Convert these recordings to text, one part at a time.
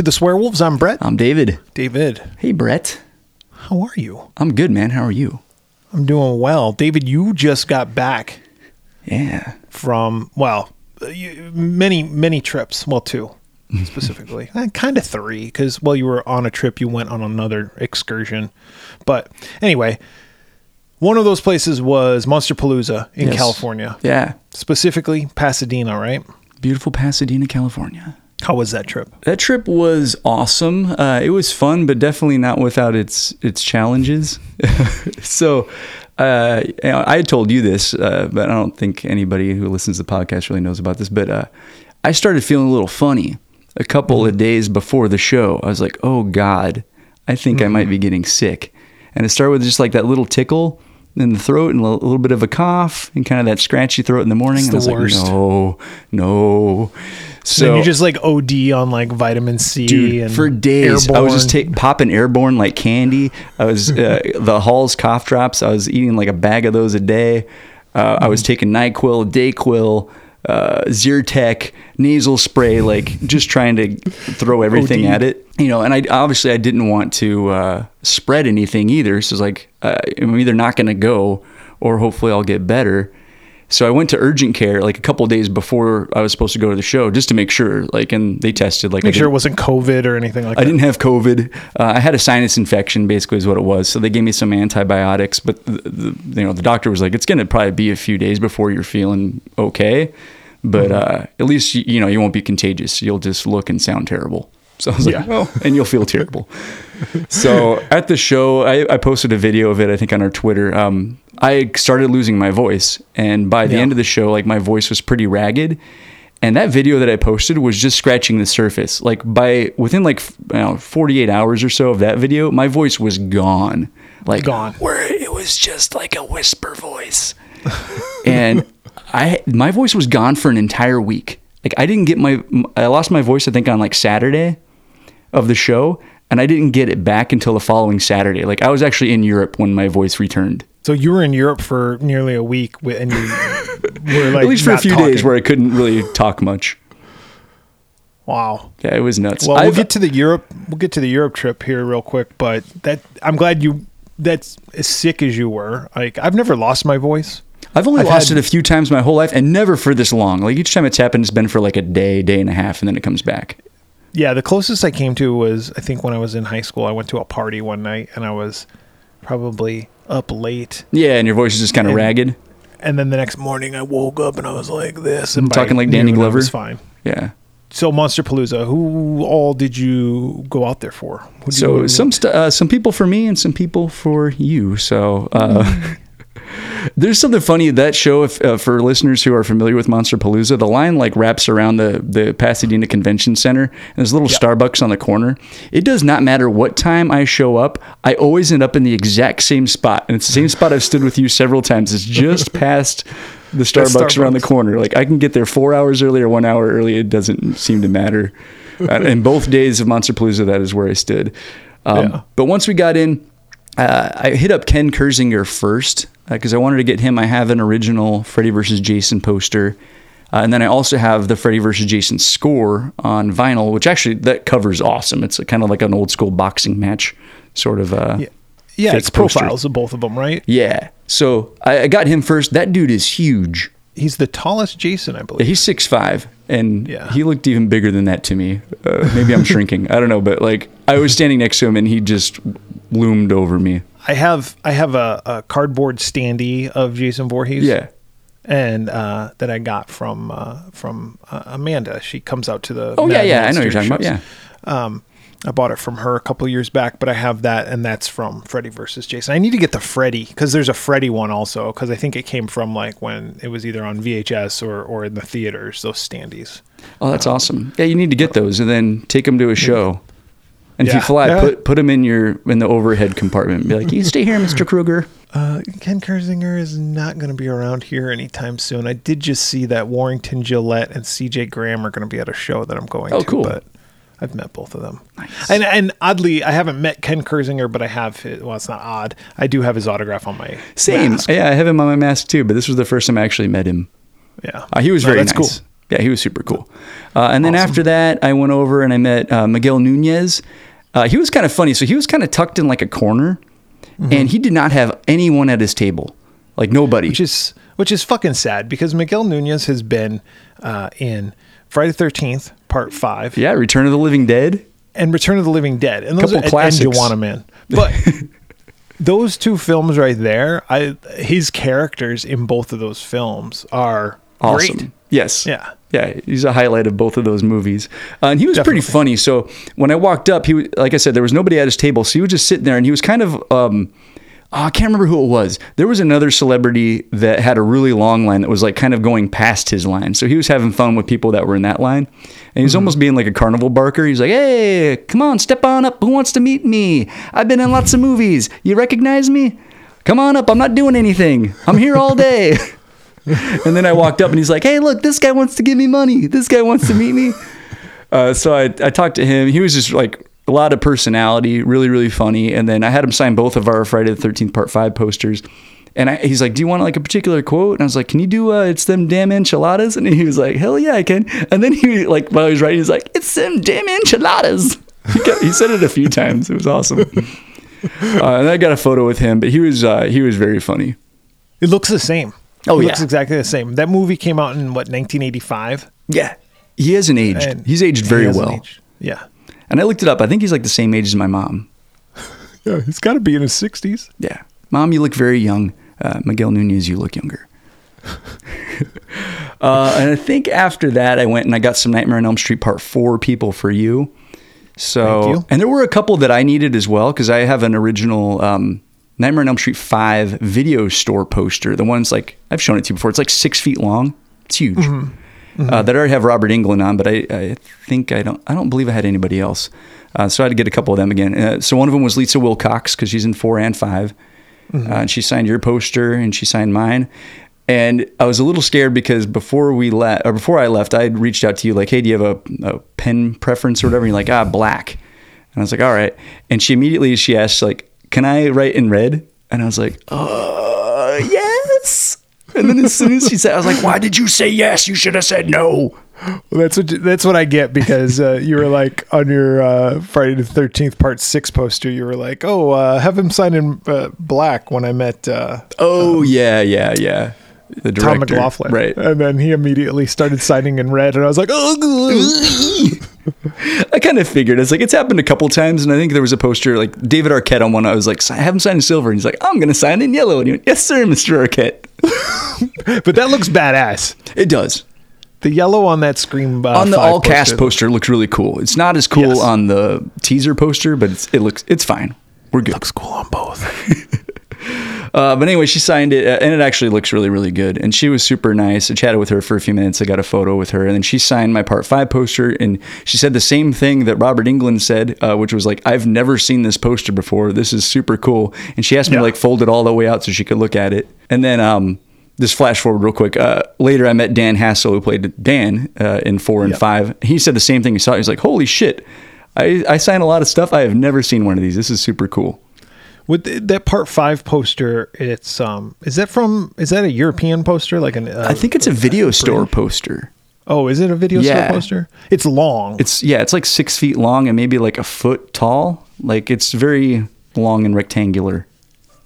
Welcome back to the Swearwolves. I'm Bret. I'm David. David, Hey, Bret. how are you? I'm good, man. How are you? I'm doing well. David, you just got back Yeah. from, well, uh, many, many trips. Well, two specifically. kind of three, because, well, you were on a trip, you went on another excursion. But anyway, one of those places was Monsterpalooza in Yes. California, Yeah. specifically Pasadena, right? Beautiful Pasadena, California. How was that trip? That trip was awesome. Uh, it was fun, but definitely not without its its challenges. so, uh, I had told you this, uh, but I don't think anybody who listens to the podcast really knows about this. But uh, I started feeling a little funny a couple of days before the show. I was like, "Oh God, I think I might be getting sick," and it started with just like that little tickle in the throat and a little bit of a cough and kind of that scratchy throat in the morning. It's and I was the worst. like, "No, no." So then you just like OD on like vitamin C Dude, and for days I was just airborne. take, popping airborne like candy. I was uh, the Hall's cough drops. I was eating like a bag of those a day. Uh, I was taking Nyquil, Dayquil, uh, Zyrtec, nasal spray, like just trying to throw everything at it. You know, and I obviously I didn't want to uh, spread anything either. So it's like uh, I'm either not going to go or hopefully I'll get better. So I went to urgent care like a couple days before I was supposed to go to the show just to make sure. Like, and they tested like I Make sure it wasn't COVID or anything like I that. I didn't have COVID. Uh, I had a sinus infection, basically, is what it was. So they gave me some antibiotics, but the, the, you know the doctor was like, it's going to probably be a few days before you're feeling okay, but uh, at least you, you know you won't be contagious. You'll just look and sound terrible. So I was like, well, and you'll feel terrible. so at the show, I, I posted a video of it, I think, on our Twitter. Um, I started losing my voice, and by the Yeah. end of the show, like my voice was pretty ragged. And that video that I posted was just scratching the surface. Like by within like you know, 48 hours or so of that video, my voice was gone. Like Gone. Where it was just like a whisper voice. and I my voice was gone for an entire week. Like I didn't get my I lost my voice I think on like Saturday of the show and I didn't get it back until the following Saturday. Like I was actually in Europe when my voice returned. So you were in Europe for nearly a week, and you were like At least for a few talking. days where I couldn't really talk much. Wow. Yeah, it was nuts. Well, we'll get to the Europe. We'll get to the Europe trip here real quick. But that I'm glad you. That's as sick as you were. Like I've never lost my voice. I've only I've lost had- it a few times my whole life and never for this long. Like each time it's happened, it's been for like a day, day and a half, and then it comes back. Yeah, the closest I came to was I think when I was in high school. I went to a party one night, and I was probably up late. Yeah, and your voice is just kind of ragged. And then the next morning, I woke up and I was like this. And I'm talking like Danny Glover? was fine. Yeah. So Monsterpalooza, who all did you go out there for? You go So to some st- uh, some people for me and some people for you. So uh, there's something funny that show. If uh, for listeners who are familiar with Monsterpalooza, the line like wraps around the the Pasadena Convention Center, and there's a little Starbucks on the corner. It does not matter what time I show up. I always end up in the exact same spot, and it's the same spot I've stood with you several times. It's just past. The Starbucks, around the corner. Like I can get there four hours early or one hour early. It doesn't seem to matter. Uh, in both days of Monsterpalooza, that is where I stood. Um, Yeah. But once we got in, uh, I hit up Ken Kirzinger first because I wanted to get him. I have an original Freddy versus Jason poster. Uh, and then I also have the Freddy versus Jason score on vinyl, which actually that cover's awesome. It's kind of like an old school boxing match sort of. Uh, Yeah, yeah it's poster. profiles of both of them, right? Yeah. So I, I got him first. That dude is huge. He's the tallest Jason, I Yeah, believe. He's six five, and Yeah. he looked even bigger than that to me. Uh, maybe I'm shrinking. I don't know, but like I was standing next to him, and he just loomed over me. I have I have a, a cardboard standee of Jason Voorhees. Yeah. and uh, that I got from uh, from uh, Amanda. She comes out to the. Oh yeah, Mad yeah. I know what you're talking shows. about. Yeah. Um, I bought it from her a couple years back, but I have that, and that's from Freddy versus Jason. I need to get the Freddy because there's a Freddy one also because I think it came from like when it was either on VHS or or in the theaters. Those standees. Oh, that's awesome. Yeah, you need to get those and then take them to a show. And if you fly, Yeah. put put them in your in the overhead compartment. Be like, you stay here, Mister Kruger. Uh, Ken Kirzinger is not going to be around here anytime soon. I did just see that Warrington Gillette and CJ Graham are going to be at a show that I'm going Oh, to. cool. But I've met both of them. Nice. And and oddly, I haven't met Ken Kirzinger, but I have. His, well, it's not odd. I do have his autograph on my Same. mask. Yeah, I have him on my mask too. But this was the first time I actually met him. Yeah, Uh, he was No, very that's nice. cool. Yeah, he was super cool. Uh, and then after that, I went over and I met uh, Miguel Nunez. Uh, he was kind of funny. So he was kind of tucked in like a corner, Mm-hmm. and he did not have anyone at his table, like nobody. which is which is fucking sad because Miguel Nunez has been uh, in Friday Thirteenth Part Five yeah, Return of the Living Dead. and Return of the Living Dead, and those Couple are classics. and Juwanna Mann, but. Those two films right there, I his characters in both of those films are Awesome. great. Yes. Yeah. Yeah, he's a highlight of both of those movies, uh, and he was pretty funny. So when I walked up, he like I said, there was nobody at his table, so he was just sitting there, and he was kind of. Um, oh, I can't remember who it was. There was another celebrity that had a really long line that was like kind of going past his line. So he was having fun with people that were in that line. And he was almost being like a carnival barker. He's like, hey, come on, step on up. Who wants to meet me? I've been in lots of movies. You recognize me? Come on up. I'm not doing anything. I'm here all day. And then I walked up and he's like, hey, look, this guy wants to give me money. This guy wants to meet me. Uh, so I, I talked to him. He was just like a lot of personality, really, really funny. And then I had him sign both of our Friday the 13th Part 5 posters. And I, he's like, do you want like a particular quote? And I was like, can you do uh, it's them damn enchiladas? And he was like, hell yeah, I can. And then he like, while I was writing, he's like, it's them damn enchiladas. He, kept, he said it a few times. It was awesome. Uh, and I got a photo with him, but he was uh, he was very funny. It looks the same. Oh, it yeah. looks exactly the same. That movie came out in what 1985. Yeah, he hasn't aged. And he's aged very well. aged. Yeah, And I looked it up. I think he's like the same age as my mom. yeah, he's got to be in his 60s. Yeah. Mom, you look very young. Uh, Miguel Nunez, you look younger. uh, and I think after that, I went and I got some Nightmare on Elm Street Part 4 people for you. So, Thank you. and there were a couple that I needed as well because I have an original um, Nightmare on Elm Street 5 video store poster. The one's like, I've shown it to you before. It's like six feet long. It's huge. Uh, that I already have Robert Englund on, but I, I think I don't, I don't believe I had anybody else. Uh, so I had to get a couple of them again. Uh, so one of them was Lisa Wilcox because she's in four and 5 Uh, and she signed your poster and she signed mine. And I was a little scared because before we left, or before I left, I had reached out to you like, "Hey, do you have a, a pen preference or whatever?" And you're like, "Ah, black." And I was like, "All right." And she immediately she asked like, "Can I write in red?" And I was like, "Uh, yes." And then as soon as she said, I was like, "Why did you say yes? You should have said no." Well, that's what that's what I get because uh, you were like on your uh, Friday the Thirteenth Part Six poster. You were like, "Oh, uh, have him sign in uh, black." When I met uh, Oh yeah, yeah, yeah. The Tom director, McLaughlin, right? And then he immediately started signing in red, and I was like, "Oh, I kind of figured it's like it's happened a couple times, and I think there was a poster like David Arquette on one. I was like, "Si- have him sign in silver, and he's like, I'm gonna sign in yellow, and he went, Yes, sir, Mister Arquette. but that looks badass." It does. The yellow on that screen uh, on the all cast poster- poster looks really cool. It's not as cool Yes. on the teaser poster, but it's, it looks it's fine. We're good. looks cool on both. Uh, but anyway, she signed it, uh, and it actually looks really, really good. And she was super nice. I chatted with her for a few minutes. I got a photo with her, and then she signed my Part Five poster. And she said the same thing that Robert Englund said, uh, which was like, "I've never seen this poster before. This is super cool." And she asked me Yeah. to like fold it all the way out so she could look at it. And then, um, just flash forward real quick. Uh, later, I met Dan Hassel, who played Dan uh, in four and Yep. five. He said the same thing. He saw. it. He's like, "Holy shit." I, I sign a lot of stuff. I have never seen one of these. This is super cool. With the, that part five poster, it's um, is that from? Is that a European poster? Like an? Uh, I think it's a video store poster. Oh, is it a video Yeah. store poster? It's long. It's yeah, it's like six feet long and maybe like a foot tall. Like it's very long and rectangular,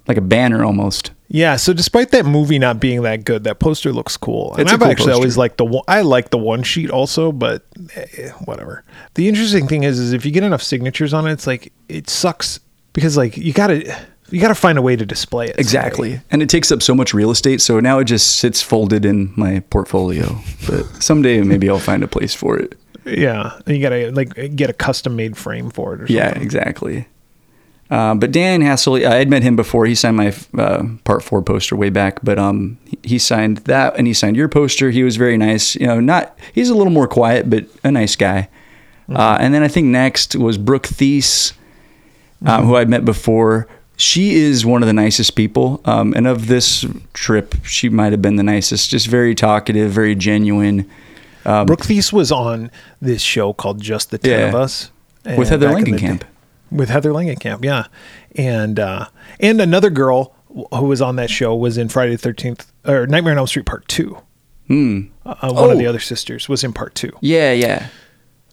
like a banner almost. yeah. So despite that movie not being that good, that poster looks cool. And It's a I've cool actually poster. always liked the one. I like the one sheet also, but eh, whatever. The interesting thing is, is if you get enough signatures on it, it's like it sucks because like you gotta you gotta find a way to display it. Exactly, and it takes up so much real estate. So now it just sits folded in my portfolio. But someday maybe I'll find a place for it. Yeah, and you gotta like get a custom made frame for it. Or something. Yeah, exactly. Uh, but Dan Hassel, I had met him before. He signed my uh, part four poster way back, but um, he- signed that and he signed your poster. He was very nice. You know, not he's a little more quiet, but a nice guy. Uh, and then I think next was Brooke Theiss, um, who I'd met before. She is one of the nicest people, um, and of this trip, she might have been the nicest. Just very talkative, very genuine. Um, Brooke Theiss was on this show called Just the Ten Yeah. of Us With Heather Langenkamp. With Heather Langenkamp, yeah, and uh, and another girl who was on that show was in Friday the Thirteenth or Nightmare on Elm Street Part Two. Hmm. Uh, one of Oh. the other sisters was in part two. Yeah, yeah,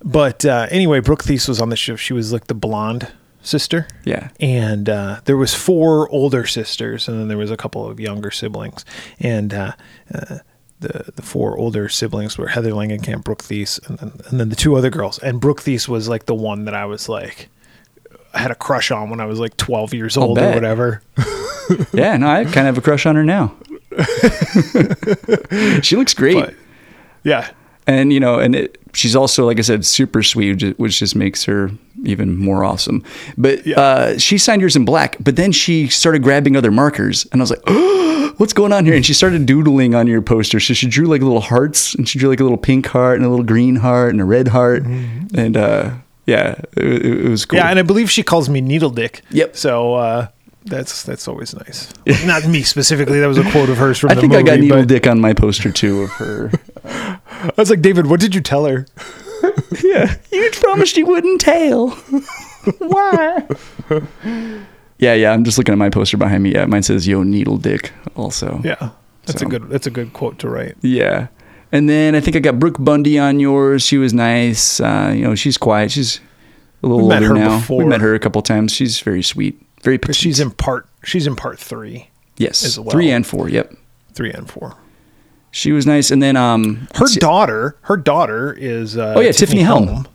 But uh, anyway, Brooke Theiss was on the show. She was like the blonde sister. yeah. and uh, there was four older sisters, and then there was a couple of younger siblings, and uh, uh, the the four older siblings were Heather Langenkamp, Brooke Theiss, and then, and then the two other girls. And Brooke Theiss was like the one that I was like, I had a crush on when I was like twelve years old or whatever. Yeah, no, I kind of have a crush on her now. she looks great. But yeah, and you know and it, she's also like i said super sweet which just makes her even more awesome but Yeah. uh, she signed yours in black but then she started grabbing other markers and i was like oh, what's going on here and she started doodling on your poster so she drew like little hearts and she drew like a little pink heart and a little green heart and a red heart and uh, yeah it, it was cool Mm-hmm. yeah, and I believe she calls me Needle Dick. Yep. So. uh that's that's always nice. Not me specifically. That was a quote of hers from I the think movie. I got needle but dick on my poster too of her. I was like, David, what did you tell her? Yeah, you promised you wouldn't tell. Why? yeah, yeah. I'm just looking at my poster behind me. Yeah, mine says "Yo Needle Dick" also. Yeah, that's So- a good that's a good quote to write. Yeah. And then I think I got Brooke Bundy on yours. She was nice. Uh, you know, she's quiet. She's a little We older now. before. We met her a couple times. She's very sweet, very petite. She's in part she's in part three, yes, as well. three and four. Yep, three and four. She was nice. And then um, Her daughter, her daughter is uh, Oh, yeah, Tiffany Helm.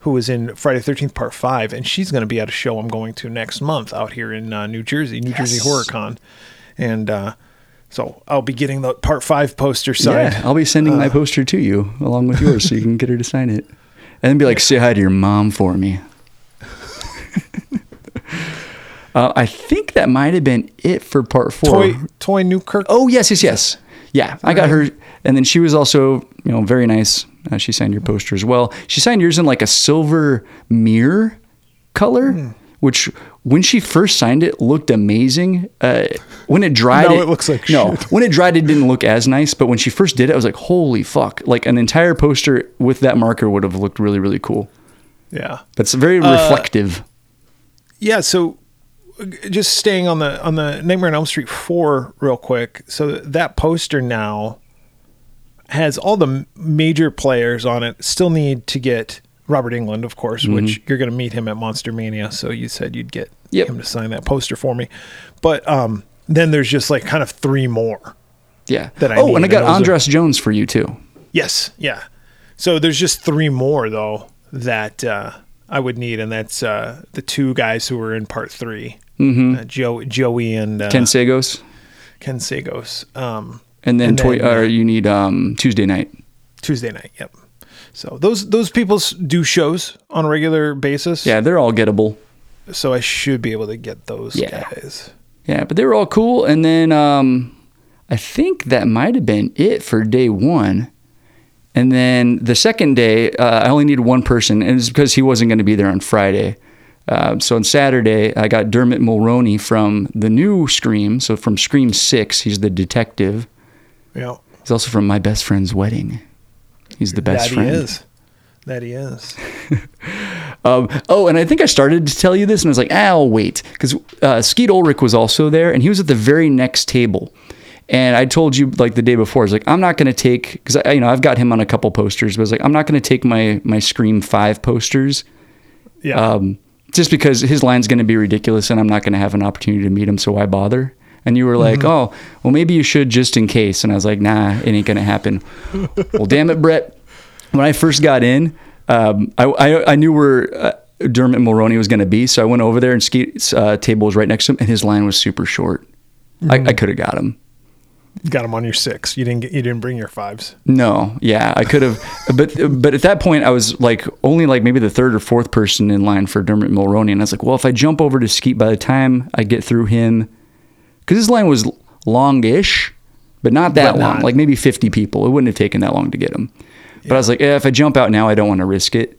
who was in Friday Thirteenth Part Five, and she's going to be at a show I'm going to next month out here in uh, New Jersey, New Jersey Yes. Horror Con, and uh, so I'll be getting the Part Five poster signed. Yeah, I'll be sending Uh. my poster to you along with yours, so you can get her to sign it, and then be like, "Say hi to your mom for me." uh, I think that might have been it for part four. Toy Toy Newkirk. Oh yes, yes, yes. Yeah, I got her, and then she was also, you know, very nice. Uh, she signed your poster as well. She signed yours in like a silver mirror color, Hmm. which when she first signed it looked amazing. Uh, when it dried, Now it looks like no. shit. When it dried, it didn't look as nice. But when she first did it, I was like, holy fuck! Like an entire poster with that marker would have looked really, really cool. Yeah, That's very Uh, reflective. yeah. So just staying on the on the Nightmare on Elm Street four real quick. So that poster now has all the major players on it. Still need to get Robert Englund, of course, which you're going to meet him at Monster Mania. So you said you'd get Yep. him to sign that poster for me. But um, then there's just like kind of three more. Yeah. that I oh, and I and got those are- Jones for you too. Yes, yeah. So there's just three more though that uh, I would need, and that's uh, the two guys who were in part 3 mm-hmm. uh, Joe, Joey, and uh, Ken Sagoes. Ken Sagoes. Um, And then, And toy, then, uh, or you need um, Tuesday Knight. Tuesday Knight. Yep. So those those people do shows on a regular basis. Yeah, they're all gettable. So I should be able to get those Yeah. guys. Yeah, but they were all cool. And then um, I think that might have been it for day one. And then the second day, uh, I only needed one person, and it's because he wasn't going to be there on Friday. Uh, so on Saturday, I got Dermot Mulroney from the new Scream. So from Scream 6, he's the detective. Yeah. He's also from My Best Friend's Wedding. He's the best that friend. That he is. That he is. Um, oh, and I think I started to tell you this, and I was like, ah, I'll wait. Because uh, Skeet Ulrich was also there, and he was at the very next table. And I told you like the day before, I was like, I'm not going to take, because I, you know, I've got him on a couple posters, but I was like, I'm not going to take my, my Scream 5 posters Yeah. um, just because his line's going to be ridiculous and I'm not going to have an opportunity to meet him, so why bother? And you were like, Mm-hmm. oh, well, maybe you should just in case. And I was like, nah, it ain't going to happen. well, damn it, Bret. When I first got in, um, I, I, I knew where uh, Dermot Mulroney was going to be, so I went over there and Skeet's uh, table was right next to him, and his line was super short. I, I could have got him. Got him on your six. You didn't get. You didn't bring your fives. No, yeah, I could have, but but at that point I was like only like maybe the third or fourth person in line for Dermot Mulroney, and I was like, well, if I jump over to Skeet by the time I get through him, because his line was longish, but not that But long, not- like maybe fifty people. It wouldn't have taken that long to get him. But I was like, yeah, if I jump out now, I don't want to risk it.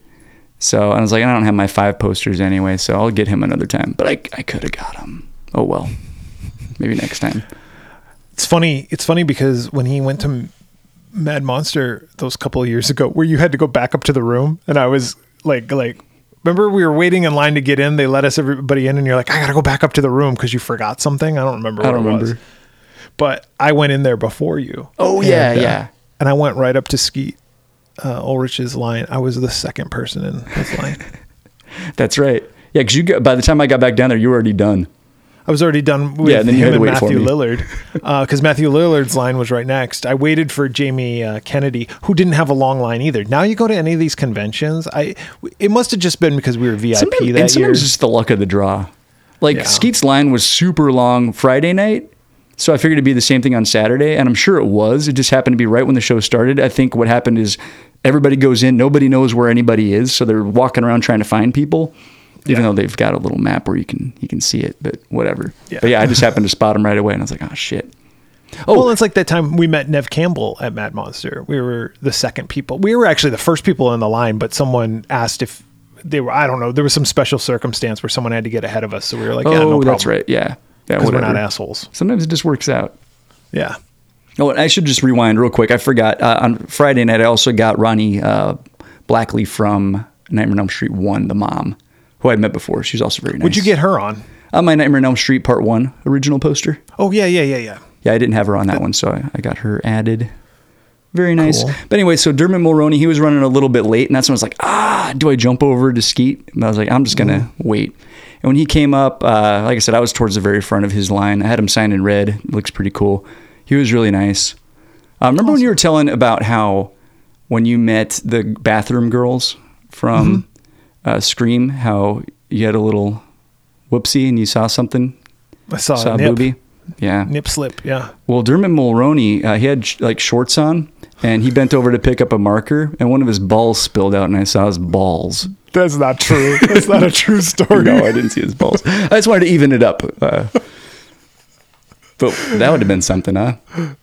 So I was like, I don't have my five posters anyway, so I'll get him another time. But I I could have got him. Oh well, maybe next time. It's funny. It's funny because when he went to Mad Monster those couple of years ago, where you had to go back up to the room, and I was like, like, remember we were waiting in line to get in. They let us everybody in, and you're like, I gotta go back up to the room because you forgot something. I don't remember. I don't it was. remember. But I went in there before you. Oh And, yeah, uh, yeah. and I went right up to Skeet uh, Ulrich's line. I was the second person in his line. That's right. Yeah, because you got, by the time I got back down there, you were already done. I was already done with Yeah, then you him and Matthew. Lillard because Matthew Lillard's line was right next. I waited for Jamie uh, Kennedy, who didn't have a long line either. Now you go to any of these conventions, I it must have just been because we were VIP Sometimes, that and sometimes year. it's just the luck of the draw. Like Yeah. Skeet's line was super long Friday night, so I figured it'd be the same thing on Saturday, and I'm sure it was. It just happened to be right when the show started. I think what happened is everybody goes in, nobody knows where anybody is, so they're walking around trying to find people. Even Yeah. though they've got a little map where you can you can see it, but whatever. Yeah. But yeah, I just happened to spot him right away, and I was like, "Oh shit!" Oh, Well, it's like that time we met Neve Campbell at Mad Monster. We were the second people. We were actually the first people in the line, but someone asked if they were. I don't know. There was some special circumstance where someone had to get ahead of us, so we were like, "Yeah, oh, no problem." that's right. Yeah, yeah. Because we're not assholes. Sometimes it just works out. Yeah. Oh, I should just rewind real quick. I forgot uh, on Friday night. I also got Ronee uh, Blakley from Nightmare on Elm Street One, the mom, who I'd met before. She's also very nice. Would you get her on? on my Nightmare on Elm Street Part One original poster? Oh yeah, yeah, yeah, yeah. Yeah, I didn't have her on that one, so I, I got her added. Very nice. Cool. But anyway, so Dermot Mulroney, he was running a little bit late, and that's when I was like, ah, do I jump over to Skeet? And I was like, I'm just gonna wait. And when he came up, uh, like I said, I was towards the very front of his line. I had him signed in red. It looks pretty cool. He was really nice. Uh, remember when you were telling about how when you met the bathroom girls from uh, Scream, how you had a little whoopsie and you saw something, I saw, saw a nip, booby? Yeah. nip slip. Yeah. Well, Dermot Mulroney, uh, he had sh- like shorts on, and he bent over to pick up a marker, and one of his balls spilled out, and I saw his balls. That's not true. That's not a true story. No, I didn't see his balls. I just wanted to even it up. Uh, but that would have been something, huh?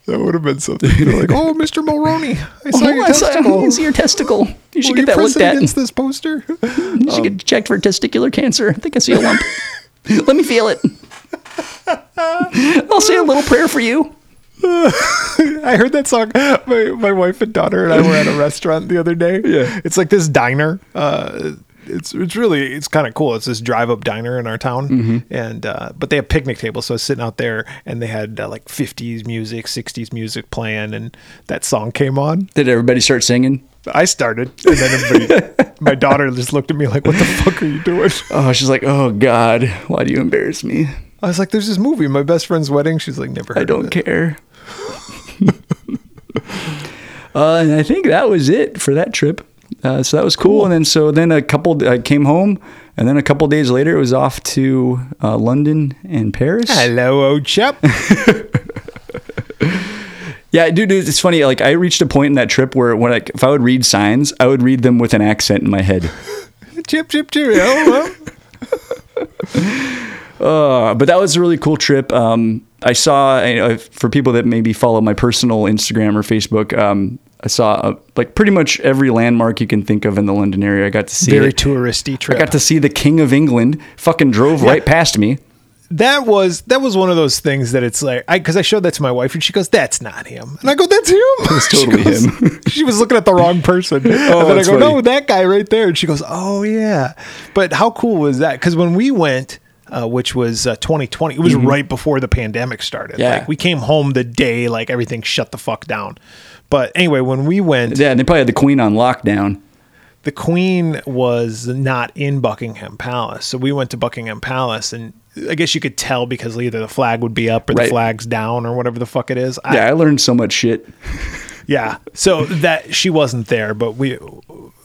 That would have been something. You're like, oh, Mr. Mulroney, I saw your I saw- testicle. I see your testicle. You should Will get that looked at. against this poster. You should get checked for testicular cancer. I think I see a lump. Let me feel it. I'll say a little prayer for you. I heard that song. My, my wife and daughter and I were at a restaurant the other day. Yeah. It's like this diner. Uh, it's it's really it's kind of cool. It's this drive up diner in our town, Mm-hmm. and uh, but they have picnic tables. So I was sitting out there, and they had uh, like '50s music, '60s music playing, and that song came on. Did everybody start singing? I started, and then everybody, my daughter just looked at me like, "What the fuck are you doing?" Oh, she's like, oh God, why do you embarrass me? I was like, "There's this movie, my best friend's wedding." She's like, "Never heard I don't of it." care. uh, and I think that was it for that trip. Uh, so that was cool. And then so then a couple, I came home, and then a couple days later, it was off to uh, London and Paris. Hello, old chap. Yeah, dude, it's funny. Like I reached a point in that trip where when I, if I would read signs, I would read them with an accent in my head. chip, chip, chip. Oh, well. Uh, but that was a really cool trip. Um, I saw you know, for people that maybe follow my personal Instagram or Facebook. Um, I saw uh, like pretty much every landmark you can think of in the London area. I got to see Very it. touristy trip. I got to see the King of England. Fucking drove right past me. that was that was one of those things that it's like I because I showed that to my wife and she goes, "That's not him," and I go, "That's him." Totally him. she was looking at the wrong person, and then I Oh, go, "No, that guy right there," and she goes, "Oh yeah." But how cool was that? Because when we went. Uh, which was uh, 2020. It was right before the pandemic started. Mm-hmm. Yeah. Like we came home the day like everything shut the fuck down. But anyway, when we went, Yeah, and they probably had the Queen on lockdown. the queen was not in Buckingham Palace. So we went to Buckingham Palace and I guess you could tell because either the flag would be up or Right. the flag's down or whatever the fuck it is. I- Yeah, I learned so much shit. yeah. So that she wasn't there, but we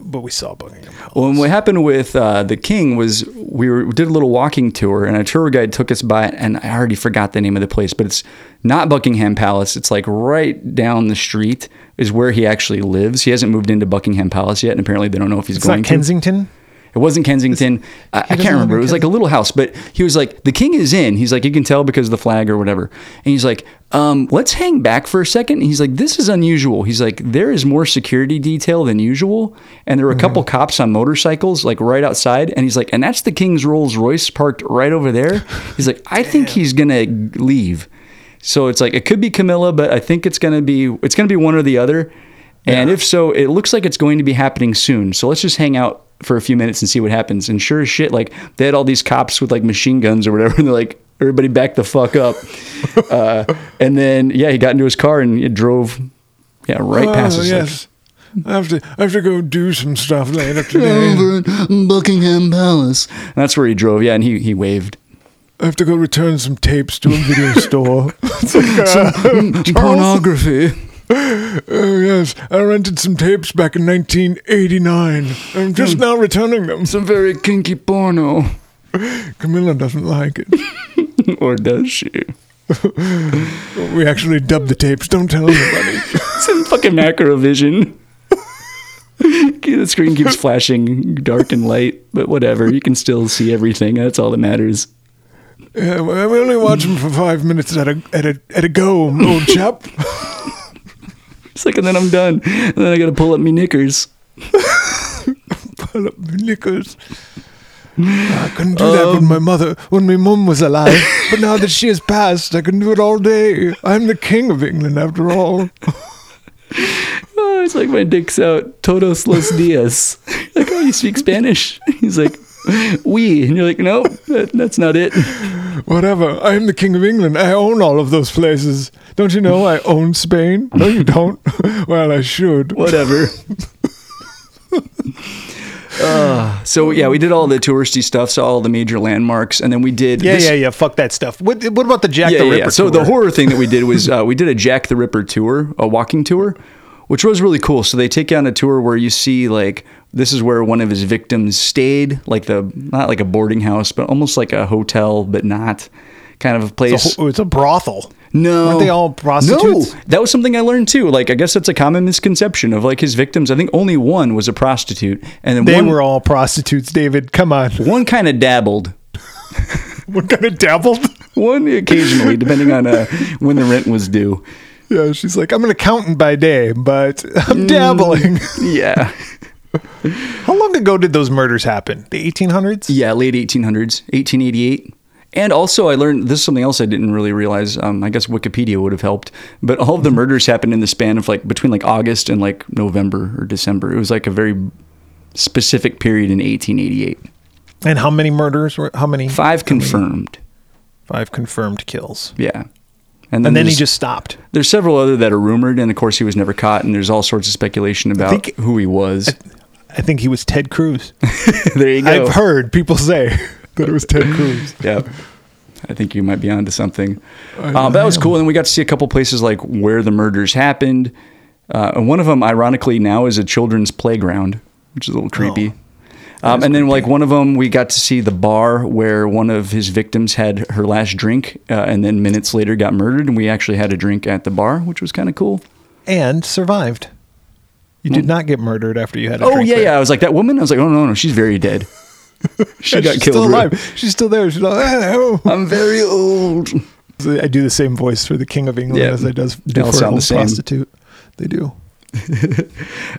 but we saw Buckingham Palace. Well, and what happened with uh, the King was we were we did a little walking tour, and a tour guide took us by, and I already forgot the name of the place, but it's not Buckingham Palace. It's like right down the street is where he actually lives. He hasn't moved into Buckingham Palace yet, and apparently they don't know if he's it's going not to. Kensington. It wasn't Kensington. I, I can't remember. It was like a little house, but he was like, the king is in. He's like, you can tell because of the flag or whatever. And he's like, um, let's hang back for a second. And he's like, this is unusual. He's like, there is more security detail than usual. And there were a couple Mm-hmm. cops on motorcycles, like right outside. And he's like, and that's the king's Rolls Royce parked right over there. He's like, I think he's going to leave. So it's like, it could be Camilla, but I think it's going to be, it's going to be one or the other. And if so, it looks like it's going to be happening soon. So let's just hang out for a few minutes and see what happens. And sure as shit, like they had all these cops with like machine guns or whatever, and they're like, everybody back the fuck up. uh, and then yeah, he got into his car and it drove Yeah, right past Oh, his yes. I have to I have to go do some stuff later today. Over at Buckingham Palace. And that's where he drove. Yeah, and he he waved. I have to go return some tapes to a video store. It's like, uh, Charles, Pornography. Oh yes, I rented some tapes back in 1989. I'm just hmm. now returning them. Some very kinky porno. Camilla doesn't like it. or does she? We actually dubbed the tapes. Don't tell anybody. It's in fucking macrovision. the screen keeps flashing dark and light, but whatever. You can still see everything. That's all that matters. Yeah, well, we only watch them for five minutes at a at a at a go, old chap. It's like, and then I'm done. And then I gotta pull up me knickers. Pull up my knickers. I couldn't do that when um, my mother, when my mum was alive. But now that she has passed, I can do it all day. I'm the king of England, after all. Oh, it's like my dick's out. Todos los dias. Like, oh, you speak Spanish? He's like, we. And you're like, no, that, that's not it. Whatever. I am the king of England. I own all of those places. Don't you know I own Spain? No, you don't. well, I should. Whatever. Uh, so yeah, we did all the touristy stuff, saw all the major landmarks, and then we did. Yeah, this- yeah, yeah. Fuck that stuff. What, what about the Jack yeah, the yeah, Ripper? yeah. So the horror thing that we did was uh, we did a Jack the Ripper tour, a walking tour, which was really cool. So they take you on a tour where you see like this is where one of his victims stayed, like the not like a boarding house, but almost like a hotel, but not kind of a place. It's a, it's a brothel. No, Weren't they all prostitutes? No, that was something I learned too. Like, I guess that's a common misconception of like his victims. I think only one was a prostitute, and then They one, were all prostitutes, David. Come on. one kind of dabbled. What kind of dabbled? One occasionally, depending on uh, when the rent was due. Yeah, she's like, I'm an accountant by day, but I'm dabbling. Yeah, How long ago did those murders happen? The 1800s? yeah, late 1800s, 1888. And also, I learned this is something else I didn't really realize. Um, I guess Wikipedia would have helped, but all of the murders happened in the span of like between like August and like November or December. It was like a very specific period in 1888. And how many murders were? How many? Five confirmed. Five confirmed kills. Yeah. And then he just stopped. There's several other that are rumored, and of course he was never caught. And there's all sorts of speculation about think- who he was. I think he was Ted Cruz. there you go. I've heard people say that it was Ted Cruz. yeah. I think you might be onto something. Uh, that was cool. And then we got to see a couple places like where the murders happened. Uh, and one of them, ironically, now is a children's playground, which is a little creepy. Um, and then, like one of them, we got to see the bar where one of his victims had her last drink, uh, and then minutes later got murdered. And we actually had a drink at the bar, which was kind of cool. And survived. You did not get murdered after you had a Hmm. Oh yeah, there. yeah. I was like that woman. I was like, oh no, no, she's very dead. She got she's killed. still real- alive. She's still there. She's like, hello. I'm very old. I do the same voice for the King of England Yeah. as I does They do all for an sound the old same. prostitute. They do.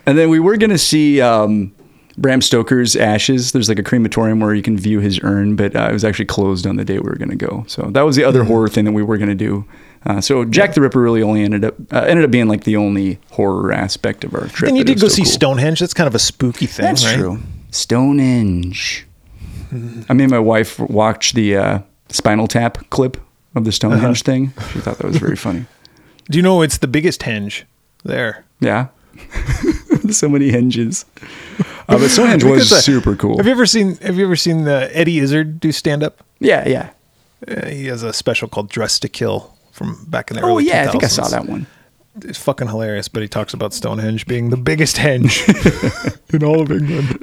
And then we were gonna see um, Bram Stoker's ashes. There's like a crematorium where you can view his urn, but uh, it was actually closed on the day we were gonna go. So that was the Mm-hmm. other horror thing that we were gonna do. Uh, so Jack the Ripper really only ended up uh, ended up being like the only horror aspect of our trip. And you did go was see cool. Stonehenge. That's kind of a spooky thing, That's right? true. Stonehenge. I made my wife watch the uh, Spinal Tap clip of the Uh-huh. Stonehenge thing. She thought that was very funny. Do you know it's the biggest henge there? Yeah. so many hinges. Uh, but Stonehenge was uh, super cool. Have you ever seen Have you ever seen the Eddie Izzard do stand up? yeah, yeah. Uh, he has a special called Dress to Kill from back in the Oh, early yeah. I think I saw that one. It's fucking hilarious, but he talks about Stonehenge being the biggest henge in all of England.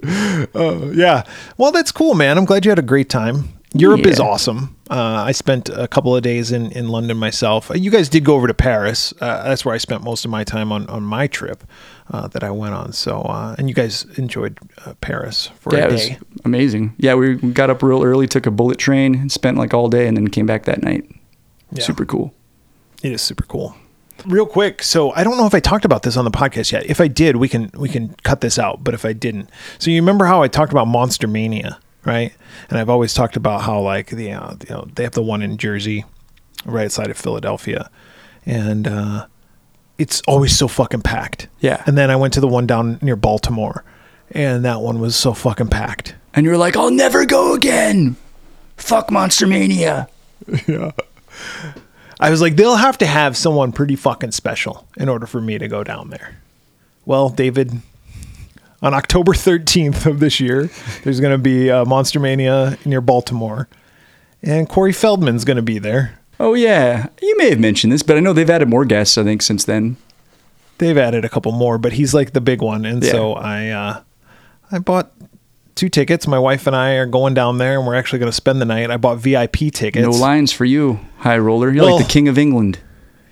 Uh, yeah. Well, that's cool, man. I'm glad you had a great time. Europe is awesome. Uh, I spent a couple of days in, in London myself. You guys did go over to Paris. Uh, that's where I spent most of my time on, on my trip uh, that I went on. So, uh, and you guys enjoyed uh, Paris for Yeah, a it was day. amazing. Yeah, we we got up real early, took a bullet train, and spent like all day, and then came back that night. Yeah. Super cool. It is super cool. Real quick, so I don't know if I talked about this on the podcast yet. If I did, we can we can cut this out. But if I didn't, so you remember how I talked about Monster Mania, right? And I've always talked about how like the uh, you know they have the one in Jersey, right outside of Philadelphia, and uh, it's always so fucking packed. Yeah. And then I went to the one down near Baltimore, and that one was so fucking packed. And you're like, I'll never go again. Fuck Monster Mania. yeah. I was like, they'll have to have someone pretty fucking special in order for me to go down there. Well, David, on October 13th of this year, there's going to be uh, Monster Mania near Baltimore, and Corey Feldman's going to be there. Oh yeah, you may have mentioned this, but I know they've added more guests. I think since then. They've added a couple more, but he's like the big one, and Yeah. so I uh, I bought two tickets. My wife and I are going down there, and we're actually going to spend the night. I bought VIP tickets. No lines for you, high roller. You're Well- like the king of England.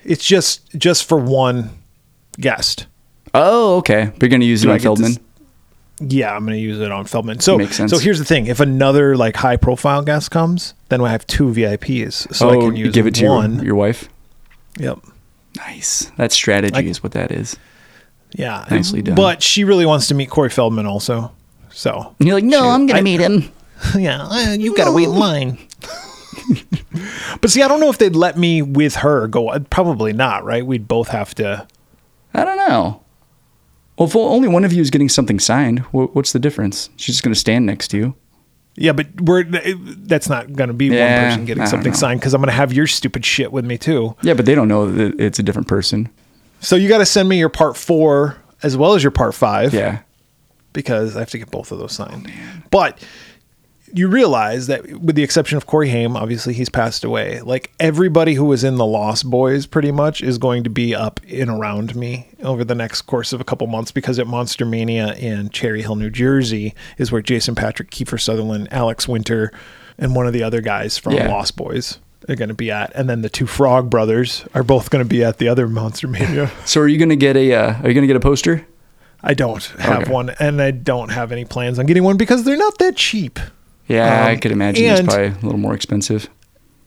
It's just just for one guest. Oh, okay. But you're gonna use Do it on Feldman. Yeah, I'm going to use it on Feldman. So, Makes sense. so here's the thing: if another like high profile guest comes, then I have two VIPs, so oh, I can use give it to one. your, your wife. Yep. Nice. That strategy I- is what that is. Yeah. Nicely done. But she really wants to meet Corey Feldman also. So And you're like, no, Shoot. I'm gonna I- meet him. yeah, you've got to wait in line. but see, I don't know if they'd let me with her go. uh, Probably not, right? We'd both have to. I don't know. Well, if only one of you is getting something signed, what's the difference? She's just gonna stand next to you. Yeah, but we're that's not going to be Yeah, one person getting something know. signed because I'm going to have your stupid shit with me too. Yeah, but they don't know that it's a different person. So you got to send me your part four as well as your part five. Yeah. Because I have to get both of those signed. but you realize that, with the exception of Corey Haim, obviously he's passed away. Like everybody who was in the Lost Boys, pretty much, is going to be up and around me over the next course of a couple months because at Monster Mania in Cherry Hill, New Jersey, is where Jason Patric, Kiefer Sutherland, Alex Winter, and one of the other guys from Yeah. Lost Boys are going to be at, and then the two Frog brothers are both going to be at the other Monster Mania. So are you gonna get a? Uh, are you gonna get a poster? I don't have Okay. one, and I don't have any plans on getting one because they're not that cheap. Yeah, I Um, could imagine it's probably a little more expensive.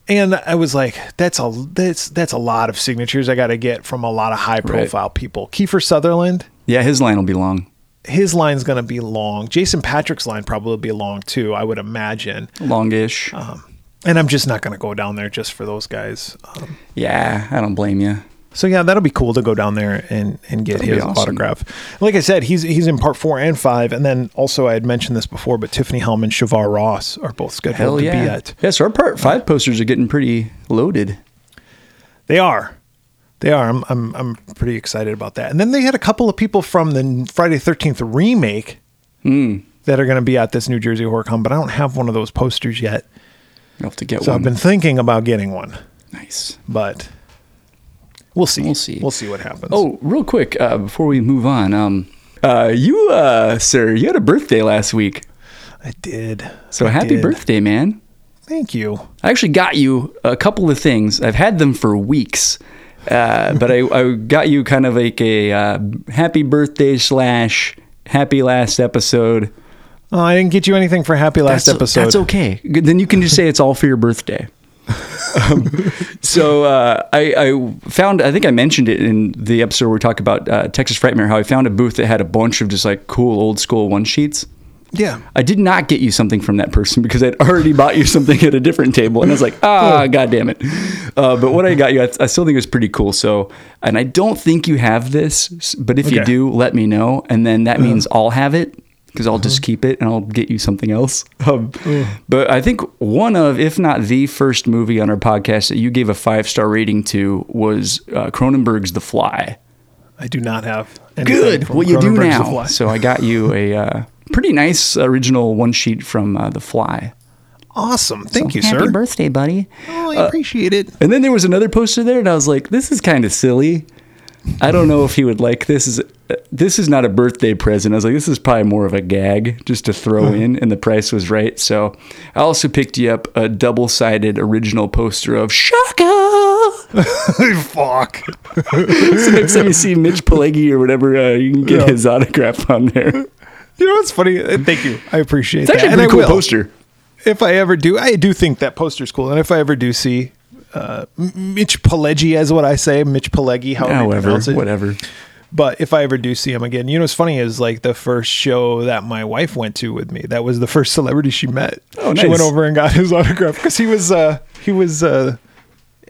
And I was like, that's a that's that's a lot of signatures I got to get from a lot of high profile people. Kiefer Sutherland, Yeah, his line will be long. his line's going to be long. Jason Patric's line probably will be long too, I would imagine. Longish. Uh, And I'm just not going to go down there just for those guys. Um, yeah, I don't blame you. So yeah, that'll be cool to go down there and and get That'll his awesome. autograph. Like I said, he's he's in part four and five, and then also I had mentioned this before, but Tiffany Helm and Shavar Ross are both scheduled Hell to be at Yeah, so our part five posters are getting pretty loaded. They are. They are. I'm, I'm I'm pretty excited about that. And then they had a couple of people from the Friday Thirteenth remake Hmm. that are going to be at this New Jersey HorrorCon, but I don't have one of those posters yet. You'll have to get one. So one. I've been thinking about getting one, nice. but we'll see. We'll see. We'll see what happens. Oh, real quick uh, before we move on, um, uh, you, uh, sir, you had a birthday last week. I did. So I happy did. birthday, man! Thank you. I actually got you a couple of things. I've had them for weeks, uh, but I, I got you kind of like a uh, happy birthday slash happy last episode. Oh, I didn't get you anything for happy last that's, episode. That's okay. Then you can just say it's all for your birthday. Um, so uh, I, I found, I think I mentioned it in the episode where we talk about uh, Texas Frightmare, how I found a booth that had a bunch of just like cool old school one sheets. Yeah. I did not get you something from that person because I'd already bought you something at a different table, and I was like, ah, god damn it. Uh, but what I got you, I, I still think it was pretty cool. So, and I don't think you have this, but if you do, let me know, and then that means I'll have it because I'll just keep it and I'll get you something else. Um, but I think one of, if not the first movie on our podcast that you gave a five star rating to was uh, Cronenberg's The Fly. I do not have. anything Good. Well, you do now. So I got you a uh, pretty nice original one sheet from uh, The Fly. Awesome. Thank you, Happy sir. Happy birthday, buddy. oh, I appreciate it. And then there was another poster there, and I was like, this is kind of silly. I don't know if he would like this. Is this is not a birthday present? I was like, this is probably more of a gag just to throw in, and the price was right. So I also picked you up a double-sided original poster of Shocker. Fuck. so next time you see Mitch Pileggi or whatever, uh, you can get Yeah. his autograph on there. You know what's funny? Uh, Thank you. I appreciate It's actually a pretty and cool will. poster. If I ever do, I do think that poster's cool. And if I ever do see uh, Mitch Pileggi, as what I say, Mitch Pileggi, however However, pronounce it. whatever. But if I ever do see him again, you know what's funny is like the first show that my wife went to with me. That was the first celebrity she met. Oh, She went over and got his autograph because he was uh he was uh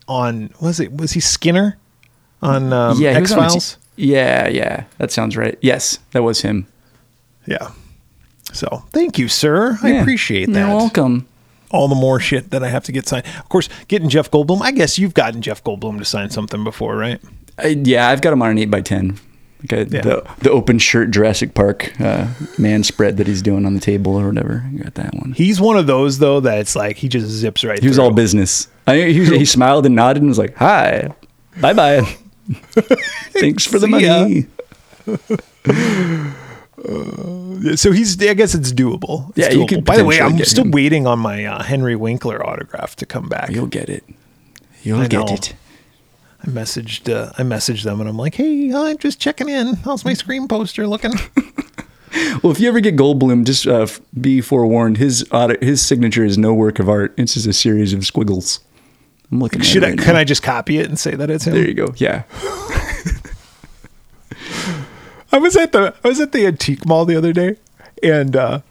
on was it was he Skinner on um, yeah, X Files? Yeah, yeah, that sounds right. Yes, that was him. Yeah. So thank you, sir. I appreciate that. You're welcome. all the more shit that I have to get signed. Of course, getting Jeff Goldblum. I guess you've gotten Jeff Goldblum to sign something before, right? I, yeah, I've got him on an eight by ten. Okay, Yeah. the the open shirt Jurassic Park uh, man spread that he's doing on the table or whatever. You got that one. He's one of those though that it's like he just zips right. He was through. all business. I, he, was- he smiled and nodded and was like, "Hi, bye bye, thanks for the See ya." money." So he's. I guess it's doable. It's Yeah, you doable. could By the way, I'm still him. waiting on my uh, Henry Winkler autograph to come back. You'll get it. You'll I get know. it. I messaged. Uh, I messaged them and I'm like, "Hey, I'm just checking in. How's my screen poster looking?" Well, if you ever get Goldblum, just uh, be forewarned. His audit, his signature is no work of art. It's just a series of squiggles. I'm looking. At Should it I? right Can now. I just copy it and say that it's him? There you go. Yeah. I was at the I was at the antique mall the other day, and uh,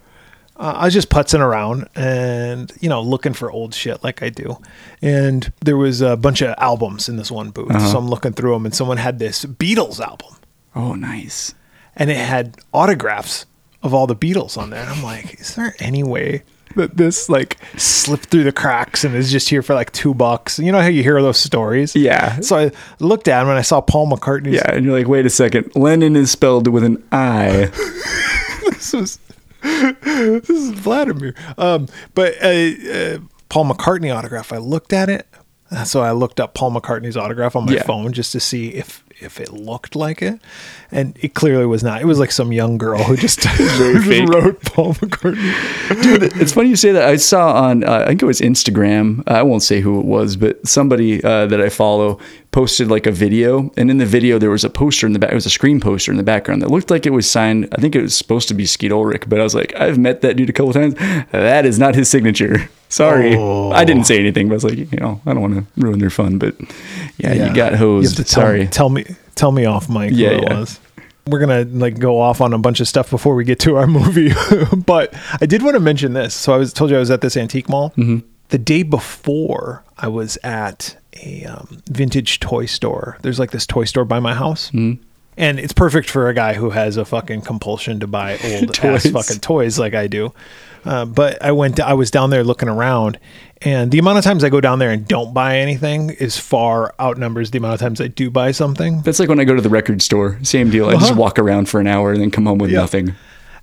uh, I was just putzing around and you know looking for old shit like I do, and there was a bunch of albums in this one booth. Uh-huh. So I'm looking through them, and someone had this Beatles album, Oh, nice. and it had autographs of all the Beatles on there. And I'm like, is there any way that this like slipped through the cracks and is just here for like two bucks? You know how you hear those stories? Yeah. So I looked at him and I saw Paul McCartney. Yeah, and you're like, wait a second. Lennon is spelled with an I. this is this is Vladimir. Um, but uh, uh, Paul McCartney autograph. I looked at it, so I looked up Paul McCartney's autograph on my Yeah. phone just to see if if it looked like it, and it clearly was not. It was like some young girl who just, just wrote Paul McCartney. Dude, it's funny you say that. I saw on, uh, I think it was Instagram. I won't say who it was, but somebody uh, that I follow posted like a video, and in the video there was a poster in the back. It was a screen poster in the background that looked like it was signed. I think it was supposed to be Skeet Ulrich, but I was like, I've met that dude a couple times. That is not his signature. Sorry, Oh. I didn't say anything, but I was like, you know, I don't want to ruin their fun, but yeah, you got You hosed. to tell, Sorry. Tell me, tell me off, Mike. Yeah, it yeah. was. We're gonna like go off on a bunch of stuff before we get to our movie, but I did want to mention this. So I was told you I was at this antique mall. Mm-hmm. The day before, I was at a um, vintage toy store. There's like this toy store by my house. Mm-hmm. And it's perfect for a guy who has a fucking compulsion to buy old ass Toys. fucking toys like I do. Uh, but I went, I was down there looking around, and the amount of times I go down there and don't buy anything is far outnumbers the amount of times I do buy something. That's like when I go to the record store. Same deal. I just Uh-huh. walk around for an hour and then come home with Yeah. nothing.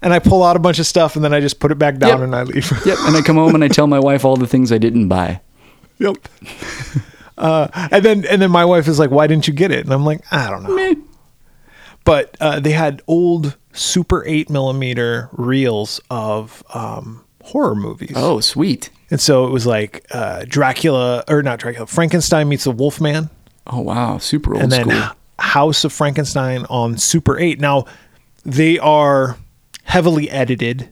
And I pull out a bunch of stuff and then I just put it back down Yep. and I leave. Yep. And I come home and I tell my wife all the things I didn't buy. yep. Uh, and then and then my wife is like, "Why didn't you get it?" And I'm like, "I don't know." Meh. But uh, they had old Super Eight millimeter reels of um, horror movies. Oh, sweet. And so it was like uh, Dracula or not Dracula, Frankenstein meets the Wolfman, Oh, wow. Super old and then school. House of Frankenstein on Super 8. Now, they are heavily edited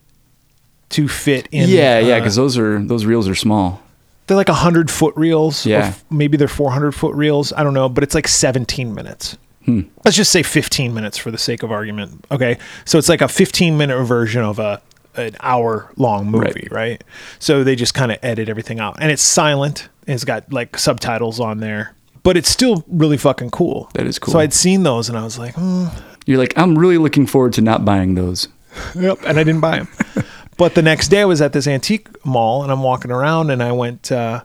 to fit in. yeah, yeah, uh, because those are those reels are small. they're like 100 foot reels. or Yeah. f- maybe they're 400 foot reels. I don't know, but it's like 17 minutes. Hmm. Let's just say 15 minutes for the sake of argument. Okay. So it's like a 15 minute version of a an hour long movie, right? So they just kind of edit everything out. And it's silent. And it's got like subtitles on there. But it's still really fucking cool. That is cool. So I'd seen those and I was like, hmm, You're like, I'm really looking forward to not buying those. Yep, and I didn't buy them. but the next day, I was at this antique mall, and I'm walking around, and I went uh,